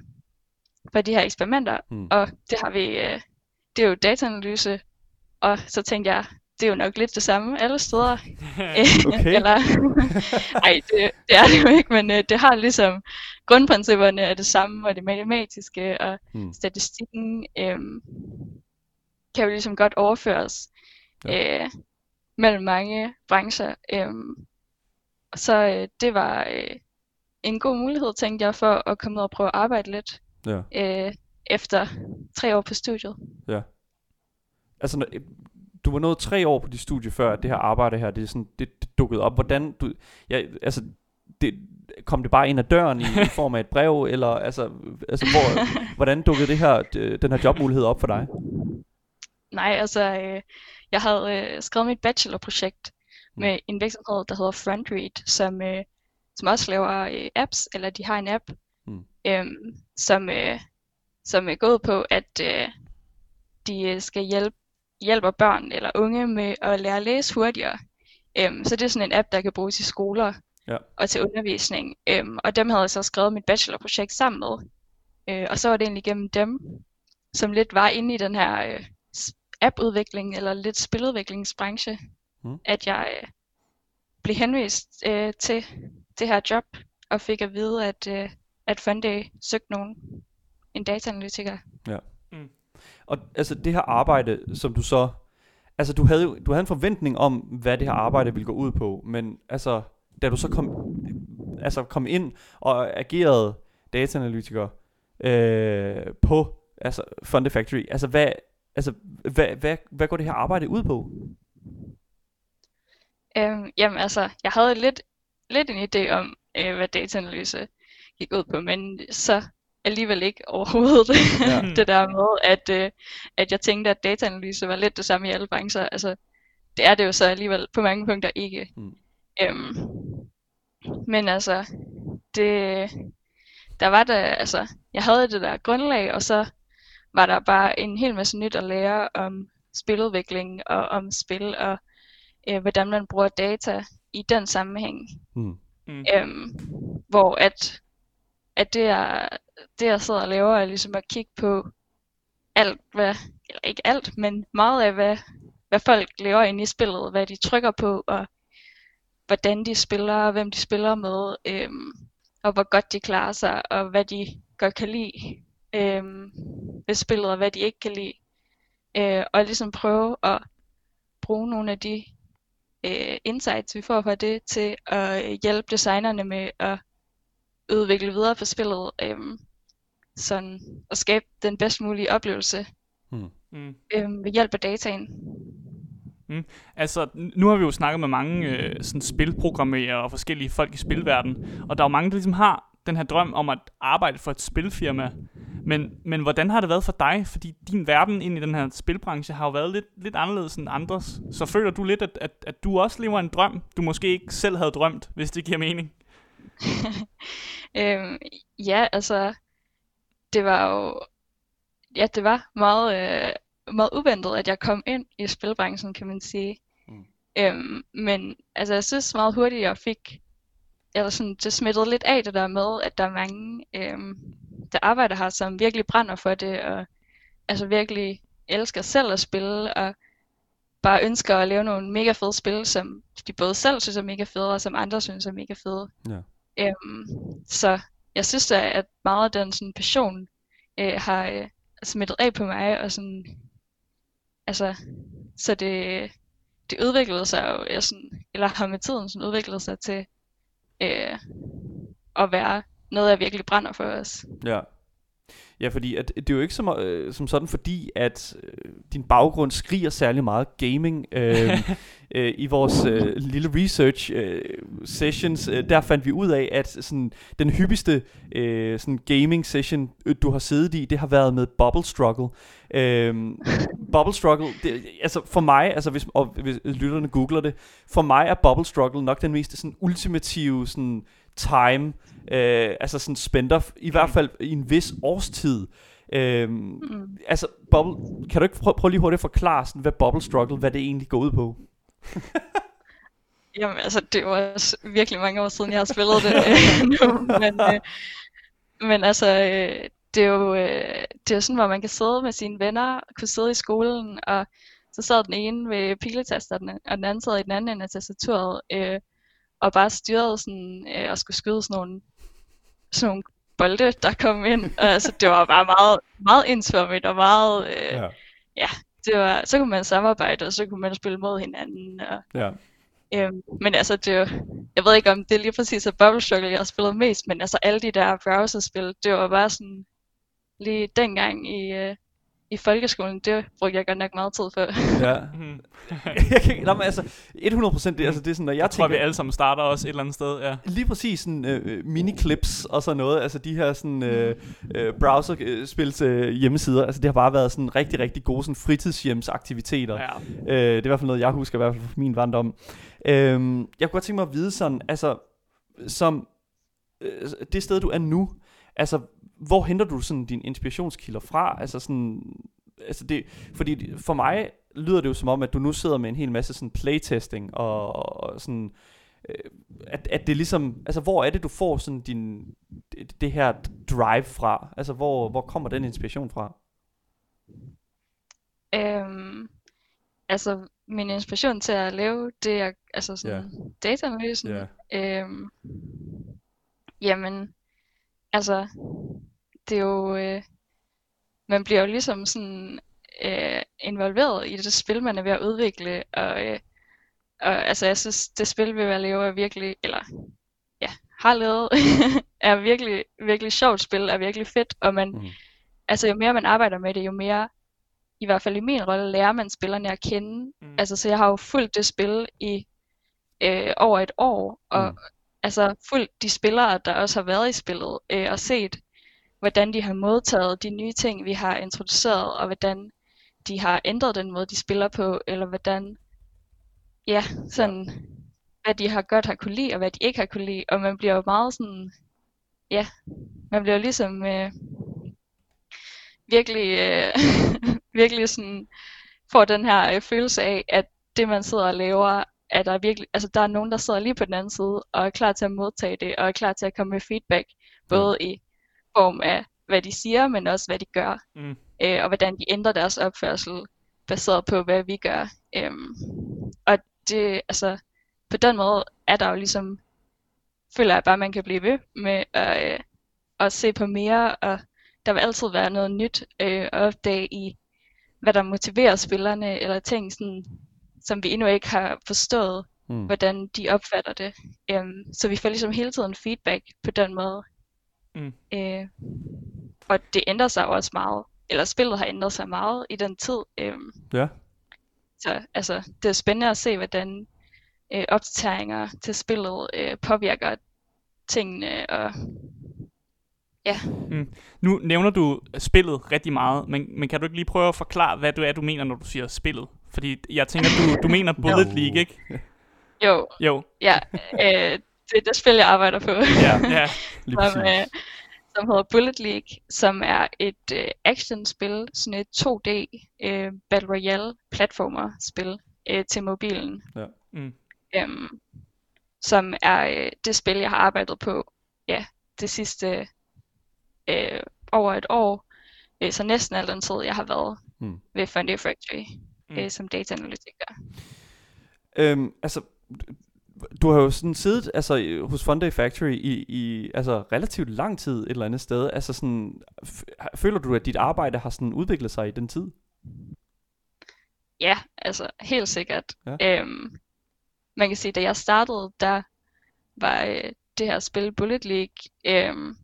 fra de her eksperimenter, mm. og det har vi, øh, det er jo dataanalyse, og så tænkte jeg, det er jo nok lidt det samme alle steder. okay. Eller, ej, det, det er det jo ikke, men øh, det har ligesom grundprincipperne er det samme, og det matematiske og mm. statistikken øh, kan jo ligesom godt overføres ja. øh, mellem mange brancher. Øh, så øh, det var øh, en god mulighed, tænkte jeg, for at komme ud og prøve at arbejde lidt ja. øh, efter tre år på studiet. Ja. Altså, du var nået tre år på dit studie før, at det her arbejde her, det, er sådan, det, det dukkede op. Hvordan, du, ja, altså, det, kom det bare ind ad døren i, i form af et brev, eller altså, altså hvor, hvordan dukkede det her, den her jobmulighed op for dig? Nej, altså, øh, jeg havde øh, skrevet mit bachelorprojekt mm. med en virksomhed, der hedder FrontRead, som, øh, som også laver øh, apps, eller de har en app, mm. øh, som, øh, som er gået på, at øh, de øh, skal hjælpe hjælper børn eller unge med at lære at læse hurtigere. Um, så det er sådan en app, der kan bruges i skoler ja. og til undervisning. Um, og dem havde jeg så skrevet mit bachelorprojekt sammen med. Uh, og så var det egentlig gennem dem, som lidt var inde i den her uh, appudvikling eller lidt spiludviklingsbranche, mm. at jeg uh, blev henvist uh, til det her job og fik at vide, at, uh, at Funday søgte nogen, en dataanalytiker. Ja. Og altså det her arbejde, som du så... Altså du havde jo du havde en forventning om, hvad det her arbejde ville gå ud på, men altså da du så kom, altså kom ind og agerede dataanalytiker øh, på altså Fund Factory, altså hvad, altså hvad, hvad, hvad går det her arbejde ud på? Øhm, jamen altså, jeg havde lidt, lidt en idé om, øh, hvad dataanalyse gik ud på, men så alligevel ikke overhovedet ja. det der med, at, øh, at jeg tænkte, at dataanalyse var lidt det samme i alle brancher. Altså, det er det jo så alligevel på mange punkter ikke. Mm. Øhm, men altså, det, der var der, altså, jeg havde det der grundlag, og så var der bare en hel masse nyt at lære om spiludvikling og om spil og øh, hvordan man bruger data i den sammenhæng. Mm. Mm. Øhm, hvor at, at det er det jeg sidder og laver, er ligesom at kigge på alt, hvad, eller ikke alt, men meget af, hvad, hvad folk laver inde i spillet, hvad de trykker på, og hvordan de spiller, hvem de spiller med, øhm, og hvor godt de klarer sig, og hvad de godt kan lide øhm, ved spillet, og hvad de ikke kan lide. Øh, og ligesom prøve at bruge nogle af de øh, insights, vi får fra det, til at hjælpe designerne med at udvikle videre på spillet, øhm, sådan at skabe den bedst mulige oplevelse mm. øhm, ved hjælp af dataen. Mm. Altså, nu har vi jo snakket med mange øh, sådan spilprogrammerere og forskellige folk i spilverdenen, og der er jo mange, der ligesom har den her drøm om at arbejde for et spilfirma. Men, men hvordan har det været for dig? Fordi din verden ind i den her spilbranche har jo været lidt, lidt anderledes end andres. Så føler du lidt, at, at, at du også lever en drøm, du måske ikke selv havde drømt, hvis det giver mening? øhm, ja, altså, det var jo, ja, det var meget, øh, meget uventet, at jeg kom ind i spilbranchen, kan man sige. Mm. Øhm, men altså, jeg synes meget hurtigt, jeg fik, eller sådan, det smittede lidt af det der med, at der er mange, øhm, der arbejder her, som virkelig brænder for det, og altså virkelig elsker selv at spille, og bare ønsker at lave nogle mega fede spil, som de både selv synes er mega fede, og som andre synes er mega fede. Ja. Øhm, så jeg synes da, at meget af den sådan, passion øh, har øh, altså smittet af på mig, og sådan, altså, så det, det udviklede sig jo, jeg sådan, eller har med tiden sådan udviklet sig til øh, at være noget, jeg virkelig brænder for os. Ja. Ja, fordi at, det er jo ikke som, øh, som sådan, fordi at øh, din baggrund skriger særlig meget gaming. Øh, øh, I vores øh, lille research øh, sessions, øh, der fandt vi ud af, at sådan, den hyppigste øh, sådan gaming session, øh, du har siddet i, det har været med Bubble Struggle. Øh, Bubble Struggle, det, altså for mig, altså hvis, og hvis lytterne googler det, for mig er Bubble Struggle nok den mest sådan ultimative sådan, time, øh, altså sådan spender, i hvert fald i en vis årstid. Øh, mm. Altså, bubble, kan du ikke prøve, prøve lige hurtigt at forklare, sådan, hvad Bubble Struggle, hvad det egentlig går ud på? Jamen, altså, det var også virkelig mange år siden, jeg har spillet det nu, men, øh, men altså, øh, det er jo øh, det er sådan, hvor man kan sidde med sine venner, kunne sidde i skolen, og så sad den ene ved piletasteren, og den anden sad i den anden ende af tastaturet, øh, og bare styrede sådan, øh, og skulle skyde sådan nogle, sådan nogle bolde, der kom ind. Og, altså, det var bare meget, meget indsvømmet og meget, øh, ja. ja, det var, så kunne man samarbejde, og så kunne man spille mod hinanden. Og, ja. Øhm, men altså, det var, jeg ved ikke om det lige præcis er Bubble Struggle, jeg har spillet mest, men altså alle de der browserspil, det var bare sådan, lige dengang i, øh, i folkeskolen, det brugte jeg godt nok meget tid for. Ja. Mm. jeg kan, nå, men altså, 100% det, altså, det er sådan, når jeg, jeg tænker... tror, vi alle sammen starter også et eller andet sted, ja. Lige præcis sådan øh, mini-clips og sådan noget, altså de her sådan øh, øh, browserspils øh, hjemmesider, altså det har bare været sådan rigtig, rigtig gode sådan fritidshjemsaktiviteter. Ja. Øh, det er i hvert fald noget, jeg husker i hvert fald fra min barndom. Øh, jeg kunne godt tænke mig at vide sådan, altså, som øh, det sted, du er nu, altså, hvor henter du sådan dine inspirationskilder fra? Altså sådan, altså det, fordi for mig lyder det jo som om, at du nu sidder med en hel masse sådan playtesting og, og sådan, øh, at, at det ligesom, altså hvor er det du får sådan din, det, det her drive fra? Altså hvor, hvor kommer den inspiration fra? Øhm, altså min inspiration til at lave det er altså sådan yeah. dataanalysen. Yeah. Øhm, jamen, altså det er jo, øh, man bliver jo ligesom sådan øh, involveret i det spil, man er ved at udvikle, og, øh, og altså jeg synes, det spil, vi vil lave, er virkelig, eller ja, har lavet, er virkelig, virkelig sjovt spil, er virkelig fedt, og man, mm. altså jo mere man arbejder med det, jo mere, i hvert fald i min rolle, lærer man spillerne at kende. Mm. Altså så jeg har jo fulgt det spil i øh, over et år, og mm. Altså fulgt de spillere, der også har været i spillet, øh, og set, hvordan de har modtaget de nye ting, vi har introduceret, og hvordan de har ændret den måde, de spiller på, eller hvordan, ja, sådan, hvad de har godt har kunne lide, og hvad de ikke har kunne lide, og man bliver jo meget sådan, ja, man bliver ligesom øh, virkelig, øh, virkelig sådan, får den her øh, følelse af, at det man sidder og laver, at der virkelig, altså der er nogen, der sidder lige på den anden side, og er klar til at modtage det, og er klar til at komme med feedback, både ja. i form af, hvad de siger, men også hvad de gør. Mm. Øh, og hvordan de ændrer deres opførsel, baseret på, hvad vi gør. Øhm, og det, altså, på den måde er der jo ligesom, føler jeg bare, at man kan blive ved med at, øh, at se på mere, og der vil altid være noget nyt øh, at opdage i, hvad der motiverer spillerne, eller ting, sådan, som vi endnu ikke har forstået, mm. hvordan de opfatter det. Øhm, så vi får ligesom hele tiden feedback på den måde. Mm. Øh, og det ændrer sig også meget, eller spillet har ændret sig meget i den tid. Øh, ja. Så altså, det er spændende at se, hvordan øh, opdateringer til spillet øh, påvirker tingene, og ja. Mm. Nu nævner du spillet rigtig meget, men, men kan du ikke lige prøve at forklare, hvad du er, du mener, når du siger spillet? Fordi jeg tænker, du, du mener Bullet League, ikke? Jo. Jo. Ja, øh, det er det spil, jeg arbejder på. Ja, ja. Lige som, øh, som hedder Bullet League, som er et øh, actionspil, sådan et 2D øh, Battle Royale platformer-spil øh, til mobilen. Ja. Mm. Øhm, som er øh, det spil, jeg har arbejdet på ja, det sidste øh, over et år, øh, så næsten al den tid, jeg har været Mm. ved Funday Factory Mm. øh, som data-analytiker. Øhm, altså, du har jo sådan siddet altså, hos Funday Factory i, i altså, relativt lang tid et eller andet sted. Altså, sådan, føler du, at dit arbejde har sådan udviklet sig i den tid? Ja, altså helt sikkert. Ja. Øhm, man kan sige, da jeg startede, der var øh, det her spil Bullet League øhm,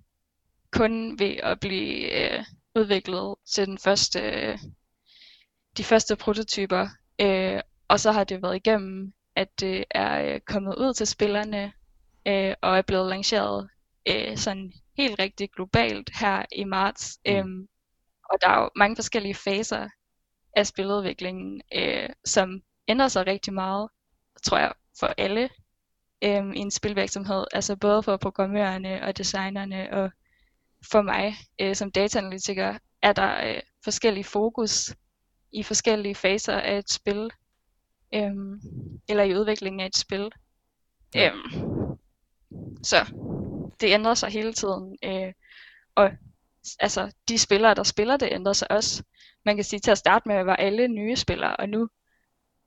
kun ved at blive øh, udviklet til den første, øh, de første prototyper. Øh, og så har det været igennem, at det er øh, kommet ud til spillerne øh, og er blevet lanceret øh, sådan helt rigtig globalt her i marts. Mm. Øhm, og der er jo mange forskellige faser af spiludviklingen, øh, som ændrer sig rigtig meget, tror jeg, for alle øh, i en spilvirksomhed. Altså både for programmørerne og designerne og for mig øh, som dataanalytiker er der øh, forskellige fokus i forskellige faser af et spil, øh, eller i udviklingen af et spil. Ja. Øh, så det ændrer sig hele tiden, øh, og altså de spillere, der spiller det, ændrer sig også. Man kan sige, til at starte med var alle nye spillere, og nu,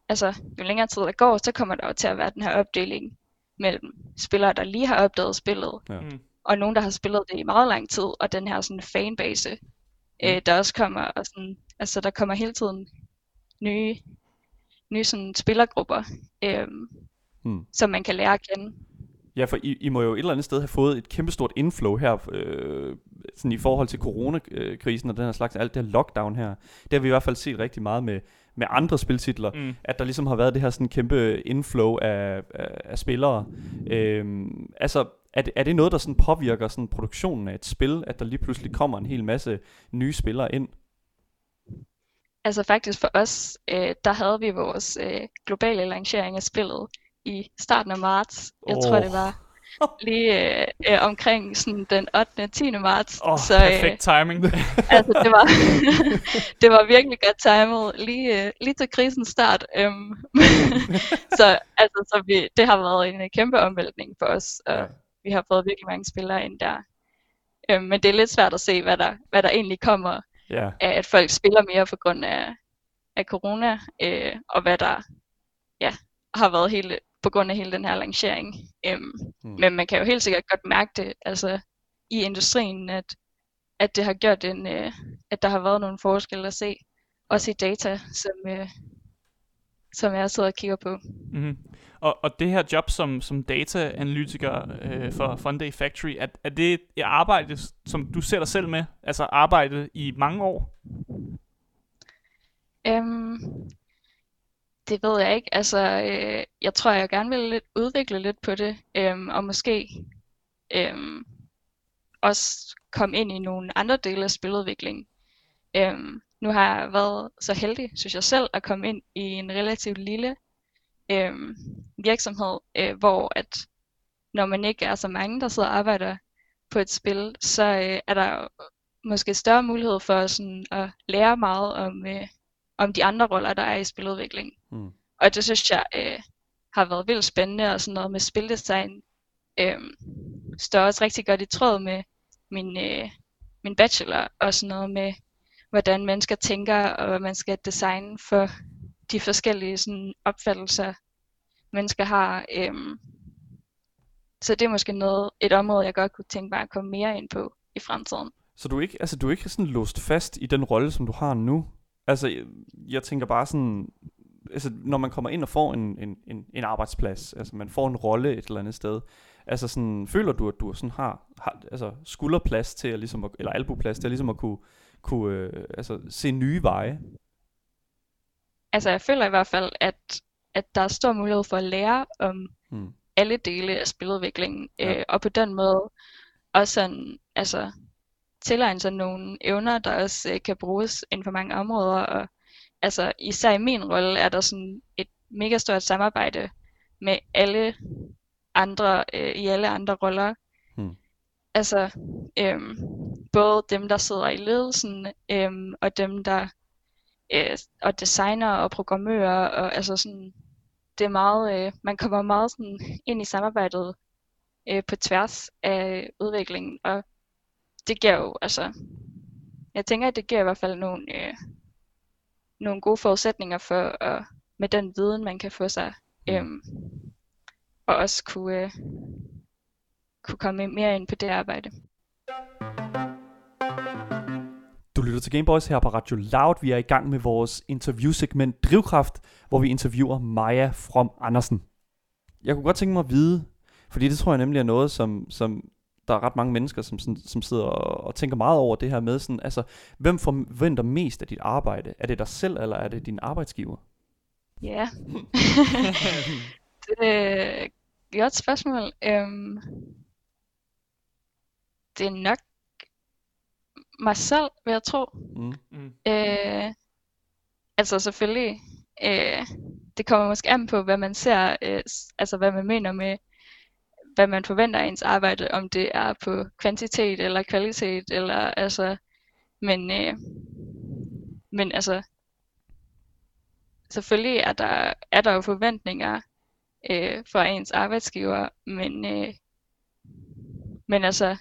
altså jo længere tid der går, så kommer der jo til at være den her opdeling mellem spillere, der lige har opdaget spillet, Ja. Mm. og nogen, der har spillet det i meget lang tid, og den her sådan fanbase, øh, der også kommer, og sådan, altså der kommer hele tiden nye, nye sådan spillergrupper, øh, Hmm. som man kan lære at kende. Ja, for I, I må jo et eller andet sted have fået et kæmpestort inflow her, øh, sådan i forhold til coronakrisen og den her slags, alt det her lockdown her. Det har vi i hvert fald set rigtig meget med, med andre spiltitler, Mm. at der ligesom har været det her sådan kæmpe inflow af, af, af spillere. Øhm, altså, er det, er det noget, der sådan påvirker sådan produktionen af et spil, at der lige pludselig kommer en hel masse nye spillere ind? Altså faktisk for os, øh, der havde vi vores øh, globale lancering af spillet i starten af marts. Jeg tror, Åh. det var lige øh, øh, omkring sådan den 8. og 10. marts. Oh, så øh, perfekt timing. altså, det var, det var virkelig godt timet, lige, øh, lige til krisens start. Øhm. så altså, så vi, det har været en øh, kæmpe omvæltning for os, og Ja. vi har fået virkelig mange spillere ind der. Øhm, men det er lidt svært at se, hvad der, hvad der egentlig kommer Af, at folk spiller mere på grund af, af corona, øh, og hvad der ja, har været hele, på grund af hele den her lancering. Øhm, Mm. Men man kan jo helt sikkert godt mærke det altså, i industrien, at, at det har gjort en, øh, at der har været nogle forskelle at se, også i data, som, øh, som jeg sidder og kigger på. Mm-hmm. Og, og det her job som, som data-analytiker øh, for Funday Factory, er, er det et arbejde, som du ser dig selv med? Altså arbejde i mange år? Øhm, det ved jeg ikke. Altså, øh, jeg tror, jeg gerne vil lidt udvikle lidt på det, øhm, og måske øhm, også komme ind i nogle andre dele af spiludvikling. Øhm, nu har jeg været så heldig, synes jeg selv, at komme ind i en relativt lille øhm, virksomhed, øh, hvor at når man ikke er så mange, der sidder og arbejder på et spil, så øh, er der måske større mulighed for sådan at lære meget om, øh, om de andre roller, der er i spiludvikling. Mm. Og det synes jeg øh, har været vildt spændende, og sådan noget med spildesign øh, står også rigtig godt i tråd med min, øh, min bachelor, og sådan noget med, hvordan mennesker tænker, og hvad man skal designe for de forskellige sådan, opfattelser, mennesker har. Øhm, så det er måske noget, et område, jeg godt kunne tænke mig at komme mere ind på i fremtiden. Så du er ikke, altså, du er ikke sådan låst fast i den rolle, som du har nu? Altså, jeg, jeg tænker bare sådan, altså, når man kommer ind og får en, en, en, en arbejdsplads, altså man får en rolle et eller andet sted, altså sådan, føler du, at du sådan har, har altså, skulderplads til at ligesom, at, eller albuplads til at ligesom at kunne, kunne øh, altså, se nye veje? Altså jeg føler i hvert fald, at, at der er stor mulighed for at lære om Hmm. alle dele af spiludviklingen, Ja. øh, og på den måde også sådan, altså, tilegne sig nogle evner, der også øh, kan bruges inden for mange områder, og altså især i min rolle er der sådan et mega stort samarbejde med alle andre, øh, i alle andre roller. Hmm. Altså, øhm, både dem, der sidder i ledelsen, øhm, og dem, der øh, og designer og programmører, og altså sådan, det er meget, øh, man kommer meget sådan ind i samarbejdet øh, på tværs af udviklingen, og det giver jo altså jeg tænker, at det giver i hvert fald nogle, øh, nogle gode forudsætninger for, at, med den viden, man kan få sig, øhm, og også kunne, øh, kunne komme mere ind på det arbejde. Du lytter til Gameboys her på Radio Loud. Vi er i gang med vores interviewsegment Drivkraft, hvor vi interviewer Maja From Andersen. Jeg kunne godt tænke mig at vide, fordi det tror jeg nemlig er noget, som, som der er ret mange mennesker, som, sådan, som sidder og, og tænker meget over det her med, sådan, altså, hvem forventer mest af dit arbejde? Er det dig selv, eller er det din arbejdsgiver? Ja, det er et godt spørgsmål. Øhm, det er nok mig selv, vil jeg tro. Mm. Mm. Øh, altså selvfølgelig, øh, det kommer måske an på, hvad man ser, øh, altså hvad man mener med, hvad man forventer af ens arbejde, om det er på kvantitet eller kvalitet, eller altså, men, øh, men altså, selvfølgelig er der, er der jo forventninger øh, fra ens arbejdsgiver, men, øh, men altså,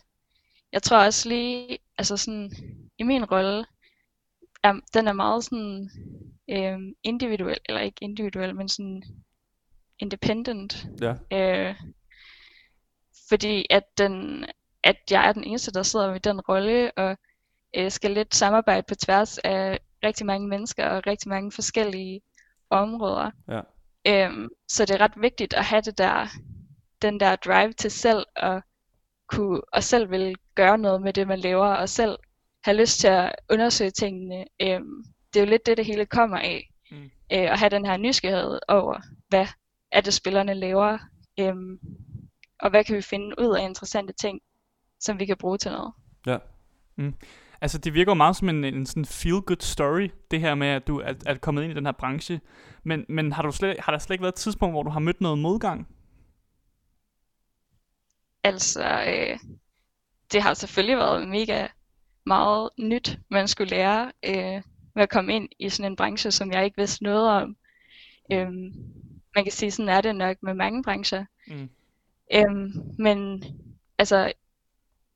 jeg tror også lige, altså sådan, i min rolle, er, den er meget sådan øh, individuel, eller ikke individuel, men sådan independent. Ja. Øh, fordi at, den, at jeg er den eneste, der sidder med den rolle, og øh, skal lidt samarbejde på tværs af rigtig mange mennesker og rigtig mange forskellige områder. Ja. Øhm, så det er ret vigtigt at have det der, den der drive til selv at kunne, og selv vil gøre noget med det, man laver, og selv have lyst til at undersøge tingene. Øhm, det er jo lidt det, det hele kommer af. Mm. Øh, at have den her nysgerrighed over, hvad er det, spillerne laver, øhm, og hvad kan vi finde ud af interessante ting, som vi kan bruge til noget. Ja. Altså, det virker jo meget som en, en sådan feel-good story, det her med, at du er, er kommet ind i den her branche. Men, men har, du slet, har der slet ikke været et tidspunkt, hvor du har mødt noget modgang? Altså, øh, det har selvfølgelig været mega meget nyt, man skulle lære øh, med at komme ind i sådan en branche, som jeg ikke vidste noget om. Øhm, man kan sige, sådan er det nok med mange brancher. Mm. Øhm, men altså,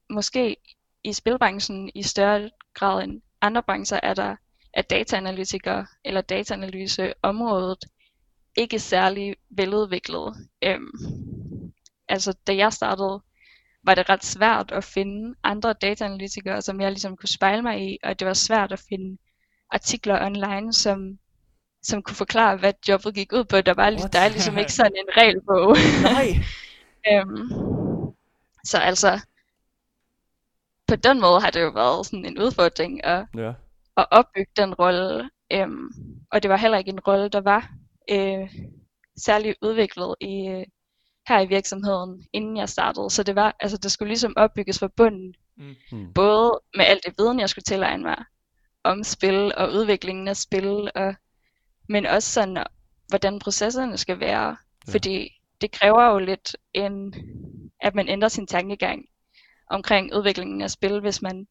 måske i spilbranchen i større grad end andre brancher er der er dataanalytikere eller dataanalyseområdet ikke særlig veludviklet. Øhm, altså, da jeg startede, var det ret svært at finde andre dataanalytikere, som jeg ligesom kunne spejle mig i, og det var svært at finde artikler online, som, som kunne forklare, hvad jobbet gik ud på. Der, var, What? der er ligesom ikke sådan en regelbog. Nej! Øhm, så altså, på den måde har det jo været sådan en udfordring at, Ja. at opbygge den rolle. Øhm, og det var heller ikke en rolle, der var øh, særlig udviklet i, her i virksomheden, inden jeg startede. Så det var, altså det skulle ligesom opbygges fra bunden, Mm. både med alt det viden, jeg skulle tilegne mig om spil og udviklingen af spil, og, men også sådan, hvordan processerne skal være. Ja. Fordi det kræver jo lidt, en, at man ændrer sin tankegang omkring udviklingen af spil, hvis man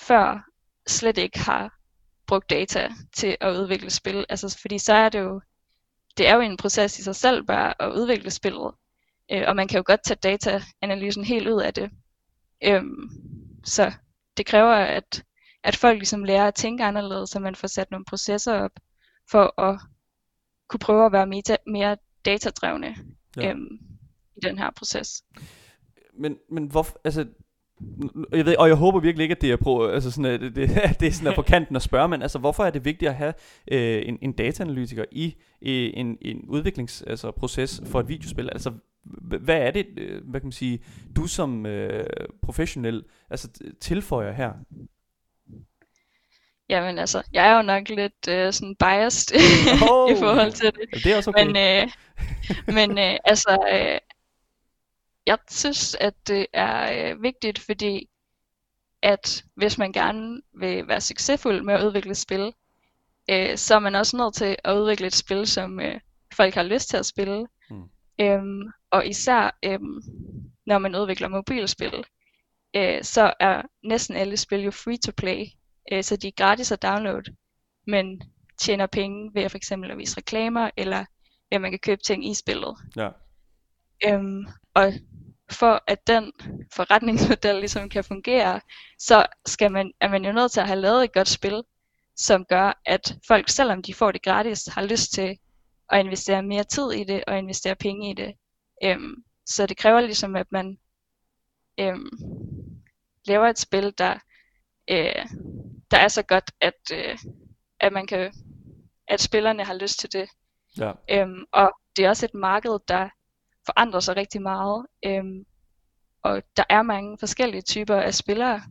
før slet ikke har brugt data til at udvikle spil. Altså, fordi så er det jo, det er jo en proces i sig selv bare at udvikle spillet. Øh, og man kan jo godt tage dataanalysen helt ud af det. Øhm, så det kræver, at, at folk ligesom lærer at tænke anderledes, så man får sat nogle processer op for at kunne prøve at være meta, mere datadrevne Ja. øhm, i den her proces. Men, men hvorfor, altså, jeg ved, og jeg håber virkelig ikke, at det er på, altså sådan, at det, det, at det er sådan er på kanten at spørge, men altså, hvorfor er det vigtigt at have øh, en, en dataanalytiker i øh, en, en udviklingsproces altså, proces for et videospil? Altså, hvad er det, øh, hvad kan man sige, du som øh, professionel altså, tilføjer her? Jamen altså, jeg er jo nok lidt øh, sådan biased Oh. i forhold til det. Ja, Det er også okay. Men, øh, men øh, altså, øh, jeg synes, at det er øh, vigtigt, fordi at hvis man gerne vil være succesfuld med at udvikle spil, øh, så er man også nødt til at udvikle et spil, som øh, folk har lyst til at spille. Øhm, og især øhm, når man udvikler mobilspil, øh, så er næsten alle spil jo free to play, øh, så de er gratis at downloade, men tjener penge ved at for eksempel at vise reklamer, eller ved at man kan købe ting i spillet. Ja. Øhm, og for at den forretningsmodel ligesom kan fungere, så skal man, er man jo nødt til at have lavet et godt spil, som gør, at folk, selvom de får det gratis, har lyst til at investere mere tid i det og investere penge i det. Øhm, så det kræver ligesom, at man øhm, laver et spil, der, øh, der er så godt, at, øh, at man kan, at spillerne har lyst til det. Ja. Øhm, og det er også et marked, der forandrer sig rigtig meget. Øhm, og der er mange forskellige typer af spillere.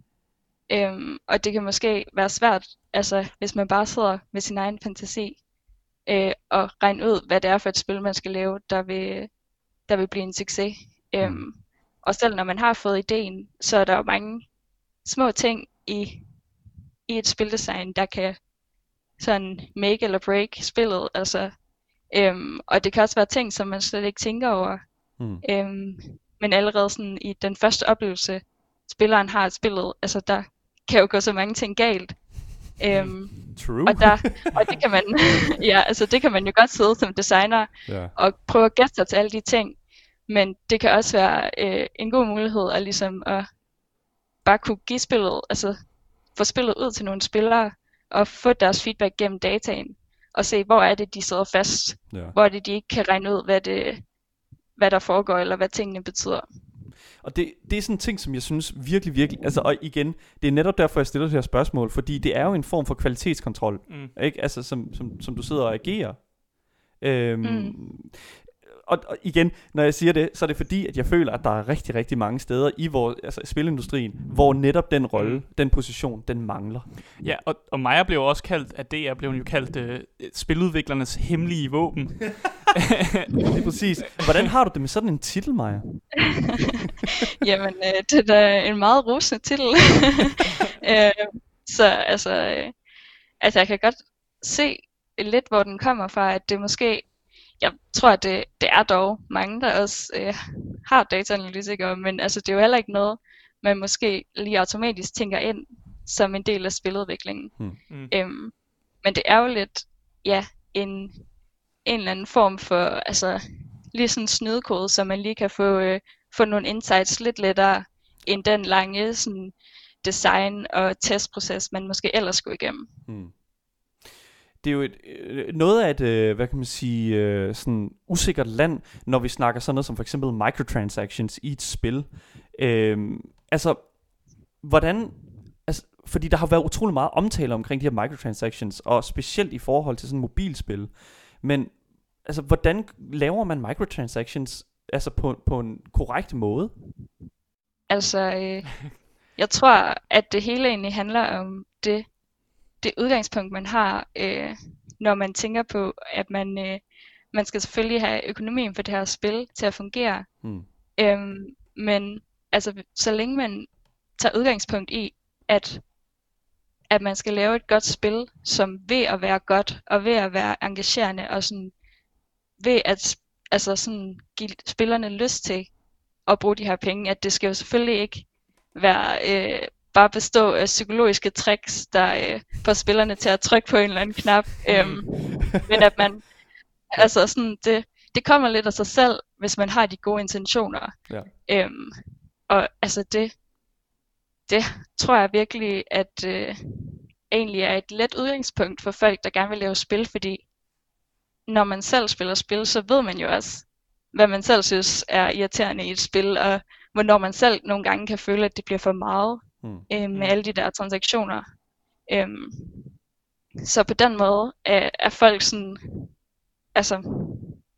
Øhm, og det kan måske være svært, altså hvis man bare sidder med sin egen fantasi, øh, og regne ud, hvad det er for et spil, man skal lave, der vil, der vil blive en succes. Øhm, og selv når man har fået ideen, så er der jo mange små ting i, i et spildesign, der kan sådan make eller break spillet. Altså, øhm, og det kan også være ting, som man slet ikke tænker over. Mm. Øhm, men allerede sådan i den første oplevelse, spilleren har spillet, altså der kan jo gå så mange ting galt. Øhm, True. og, der, og det kan man, ja, altså det kan man jo godt sidde som designer ja. og prøve at gætte sig til alle de ting. Men det kan også være øh, en god mulighed at ligesom at bare kunne give spillet, altså få spillet ud til nogle spillere og få deres feedback gennem dataen og se, hvor er det, de sidder fast. ja. Hvor er det, de ikke kan regne ud, hvad, det, hvad der foregår, eller hvad tingene betyder. Og det, det er sådan en ting, som jeg synes virkelig, virkelig... Altså, og igen, det er netop derfor, jeg stiller det her spørgsmål, fordi det er jo en form for kvalitetskontrol, Mm. ikke? Altså, som, som, som du sidder og agerer. Øhm, Mm. Og, og igen, når jeg siger det, så er det fordi, at jeg føler, at der er rigtig, rigtig mange steder i vores, altså spilindustrien, hvor netop den rolle, Mm. den position, den mangler. Ja, og, og Maja blev også kaldt, at det er blevet jo kaldt øh, spiludviklernes hemmelige våben. Det er præcis. Hvordan har du det med sådan en titel, Maja? Jamen, øh, det er da en meget rosende titel. øh, så altså, øh, altså, jeg kan godt se lidt, hvor den kommer fra, at det måske, jeg tror, at det, det er dog mange, der også øh, har dataanalytikere, men altså, det er jo heller ikke noget, man måske lige automatisk tænker ind som en del af spiludviklingen. Hmm. Mm. Øhm, men det er jo lidt, ja, en, en eller anden form for, altså, lige sådan en snydekode, så man lige kan få, øh, få nogle insights lidt lettere, end den lange sådan, design- og testproces, man måske ellers skulle igennem. Hmm. Det er jo et, øh, noget af et, øh, hvad kan man sige, øh, sådan usikkert land, når vi snakker sådan noget som for eksempel microtransactions i et spil. Øhm, altså, hvordan, altså, fordi der har været utrolig meget omtale omkring de her microtransactions, og specielt i forhold til sådan mobilspil. Men, altså, hvordan laver man microtransactions altså på, på en korrekt måde? Altså, øh, jeg tror, at det hele egentlig handler om det, det udgangspunkt, man har, øh, når man tænker på, at man, øh, man skal selvfølgelig have økonomien for det her spil til at fungere. Hmm. Øhm, men altså, så længe man tager udgangspunkt i, at, at man skal lave et godt spil, som ved at være godt, og ved at være engagerende, og sådan, ved at altså sådan, give spillerne lyst til at bruge de her penge, at det skal jo selvfølgelig ikke være øh, bare bestå af psykologiske tricks, der øh, får spillerne til at trykke på en eller anden knap, øhm, men at man, altså sådan, det, det kommer lidt af sig selv, hvis man har de gode intentioner. Ja. Øhm, og altså det, det tror jeg virkelig, at øh, egentlig er et let udgangspunkt for folk, der gerne vil lave spil, fordi når man selv spiller spil, så ved man jo også, hvad man selv synes er irriterende i et spil, og hvornår man selv nogle gange kan føle, at det bliver for meget Hmm. øh, med Mm. alle de der transaktioner. Øhm, så på den måde er, er folk sådan, altså,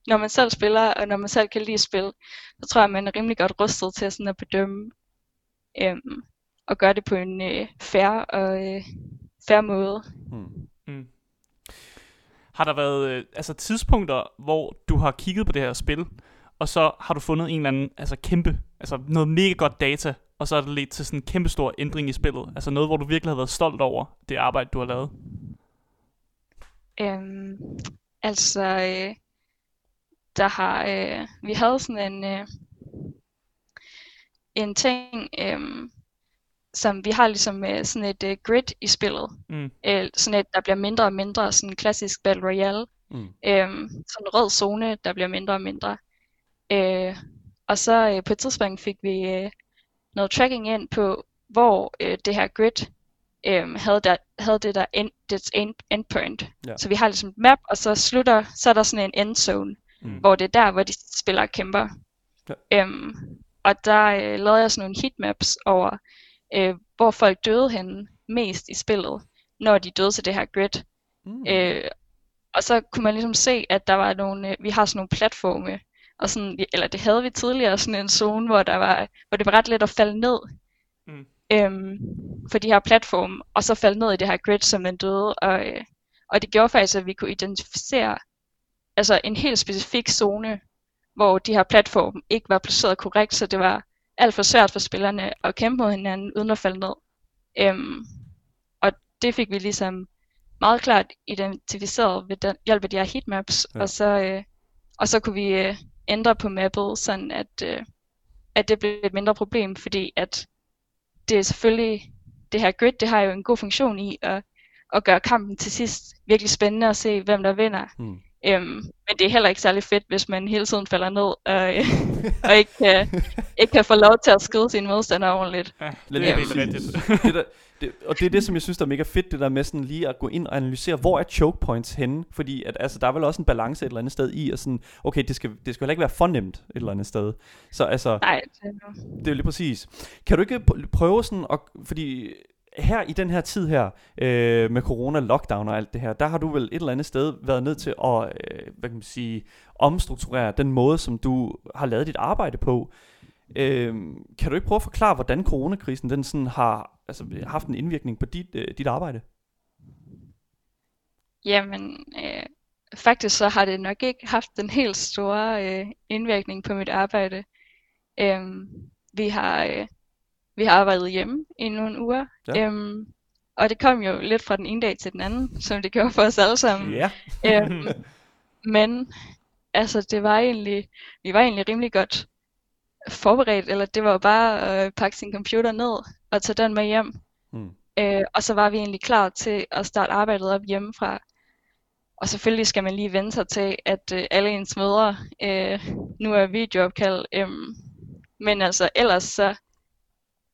når man selv spiller, og når man selv kan lide spil, så tror jeg, man er rimelig godt rustet til sådan at bedømme, øhm, og gøre det på en øh, fair og øh, fair måde. Hmm. Mm. Har der været øh, altså tidspunkter, hvor du har kigget på det her spil, og så har du fundet en eller anden altså kæmpe, altså noget mega godt data, og så er det ledt til sådan en kæmpe stor ændring i spillet? Altså noget, hvor du virkelig har været stolt over det arbejde, du har lavet? Øhm, altså, øh, der har, øh, vi havde sådan en, øh, en ting, øh, som vi har ligesom øh, sådan et øh, grid i spillet. Mm. Øh, sådan et, der bliver mindre og mindre, sådan en klassisk Battle Royale. Mm. Øh, sådan en rød zone, der bliver mindre og mindre. Øh, og så øh, på et tidspunkt fik vi øh, noget tracking ind på, hvor øh, det her grid øh, havde, der, havde det der end, dets end, endpoint. Ja. Så vi har ligesom et map, og så slutter, så er der sådan en endzone, Mm. hvor det er der, hvor de spiller og kæmper. Ja. Øhm, og der øh, lavede jeg sådan nogle heatmaps over, øh, hvor folk døde henne mest i spillet, når de døde til det her grid. Mm. Øh, og så kunne man ligesom se, at der var nogle, øh, vi har sådan nogle platforme, og sådan, eller det havde vi tidligere, sådan en zone, hvor, der var, hvor det var ret let at falde ned Mm. øhm, for de her platforme, og så falde ned i det her grid, som man døde. Og, øh, og det gjorde faktisk, at vi kunne identificere altså en helt specifik zone, hvor de her platforme ikke var placeret korrekt, så det var alt for svært for spillerne at kæmpe mod hinanden uden at falde ned. Øhm, og det fik vi ligesom meget klart identificeret ved den hjælp af de her heatmaps, ja. og, så, øh, og så kunne vi øh, ændre på mappet, sådan at, øh, at det bliver et mindre problem, fordi at det er selvfølgelig, det her grid, det har jo en god funktion i at, at gøre kampen til sidst virkelig spændende at se, hvem der vinder. Mm. Øhm, men det er heller ikke særlig fedt, hvis man hele tiden falder ned og, øh, og ikke, kan, ikke kan få lov til at skride sine modstandere ordentligt. Ja, det er helt rigtigt. det der, det, og det er det, som jeg synes, der er mega fedt, det der med sådan lige at gå ind og analysere, hvor er choke points henne? Fordi at, altså, der er vel også en balance et eller andet sted i, og sådan, okay, det skal, det skal heller ikke være for nemt et eller andet sted. Så altså, Nej, det, det er jo lige præcis. Kan du ikke pr- prøve sådan, at, fordi her i den her tid her, øh, med corona, lockdown og alt det her, der har du vel et eller andet sted været nødt til at, øh, hvad kan man sige, omstrukturere den måde, som du har lavet dit arbejde på. Øh, kan du ikke prøve at forklare, hvordan coronakrisen den sådan har altså, haft en indvirkning på dit, øh, dit arbejde? jamen, øh, faktisk så har det nok ikke haft den helt store øh, indvirkning på mit arbejde. Øh, vi har øh, vi har arbejdet hjemme i nogle uger, Ja. øhm, og det kom jo lidt fra den ene dag til den anden, som det gjorde for os alle sammen. Ja. Øhm, men altså, det var egentlig, vi var egentlig rimelig godt forberedt, eller det var jo bare at pakke sin computer ned og tage den med hjem. Mm. Øh, og så var vi egentlig klar til at starte arbejdet op hjemmefra. Og selvfølgelig skal man lige vende sig til, at øh, alle ens mødre øh, nu er videoopkald. Øh, men altså ellers så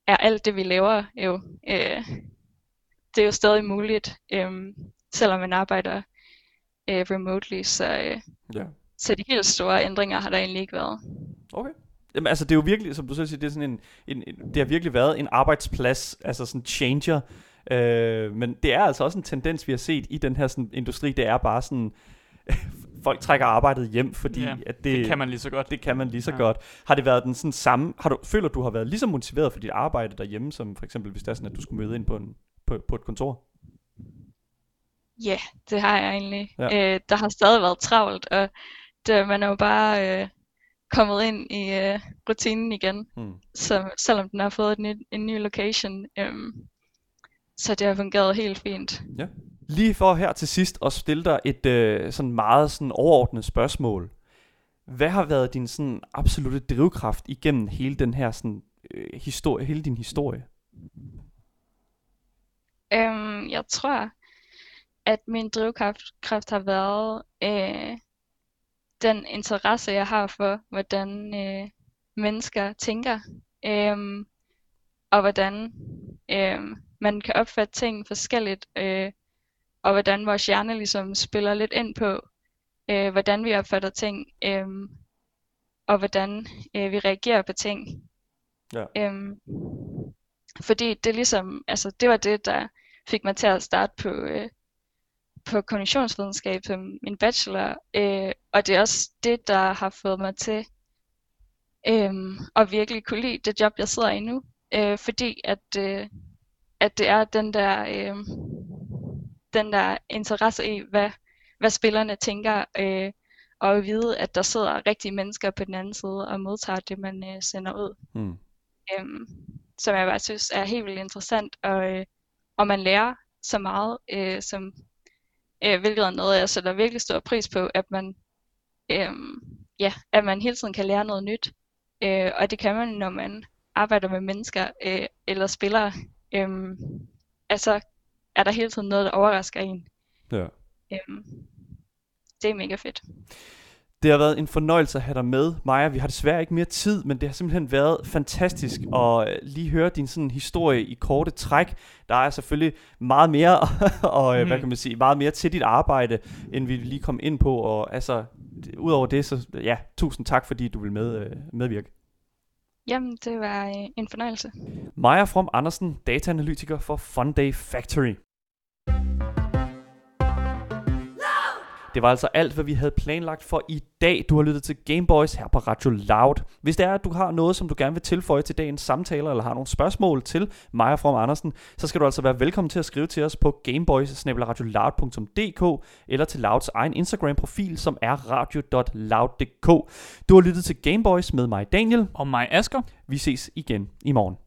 er alt det, vi laver jo, øh, det er jo stadig muligt, øh, selvom man arbejder øh, remotely. Så, øh, Ja. så de helt store ændringer har der egentlig ikke været. Okay. Jamen, altså, det er jo virkelig, som du selv siger, det er sådan en, en, en det har virkelig været en arbejdsplads, altså sådan changer. Øh, men det er altså også en tendens, vi har set i den her sådan, industri, det er bare sådan, folk trækker arbejdet hjem, fordi Ja, at det, Det kan man lige så godt. det kan man lige så Ja. ja. godt. Har det været den sådan samme, har du, føler du har været lige så motiveret for dit arbejde derhjemme, som for eksempel hvis det er sådan, at du skulle møde ind på, en, på, på et kontor? Ja, yeah, det har jeg egentlig. Ja. Øh, der har stadig været travlt, og det, man er jo bare øh, kommet ind i øh, rutinen igen, Hmm. så, selvom den har fået et nyt, en ny location. Øhm, så det har fungeret helt fint. Lige for her til sidst at stille dig et øh, sådan meget sådan overordnet spørgsmål. Hvad har været din sådan absolute drivkraft igennem hele den her sådan øh, historie, hele din historie? Øhm, jeg tror, at min drivkraft kraft har været øh, den interesse, jeg har for, hvordan øh, mennesker tænker, øh, og hvordan øh, man kan opfatte ting forskelligt, øh, og hvordan vores hjerne ligesom spiller lidt ind på, øh, hvordan vi opfatter ting, øh, og hvordan øh, vi reagerer på ting. Ja. Øhm, fordi det ligesom, altså det var det, der fik mig til at starte på, øh, på kognitionsvidenskab som min bachelor, øh, og det er også det, der har fået mig til øh, at virkelig kunne lide det job, jeg sidder i nu, øh, fordi at, øh, at det er den der, øh, den der interesse i, hvad, hvad spillerne tænker, øh, og at vide, at der sidder rigtige mennesker på den anden side og modtager det, man øh, sender ud. Hmm. øhm, som jeg bare synes er helt vildt interessant, og, øh, og man lærer så meget, øh, som, øh, hvilket er noget, jeg sætter virkelig stor pris på, at man, øh, ja, at man hele tiden kan lære noget nyt, øh, og det kan man, når man arbejder med mennesker øh, eller spillere, øh, altså er der hele tiden noget, der overrasker en. Ja. Øh, det er mega fedt. Det har været en fornøjelse at have dig med, Maja. Vi har desværre ikke mere tid, men det har simpelthen været fantastisk at øh, lige høre din sådan historie i korte træk. Der er selvfølgelig meget mere, og mm. hvad kan man sige, meget mere til dit arbejde, end vi lige kom ind på. Og altså, udover det, så ja, tusind tak, fordi du vil med, øh, medvirke. Jamen, det var en fornøjelse. Maja From Andersen, dataanalytiker for Funday Factory. Det var altså alt, hvad vi havde planlagt for i dag. Du har lyttet til Gameboys her på Radio Loud. Hvis det er, at du har noget, som du gerne vil tilføje til dagens samtaler, eller har nogle spørgsmål til Maja fra Andersen, så skal du altså være velkommen til at skrive til os på gameboys eller til Louds egen Instagram-profil, som er radio.loud.dk. Du har lyttet til Gameboys med mig, Daniel. Og mig, Asker. Vi ses igen i morgen.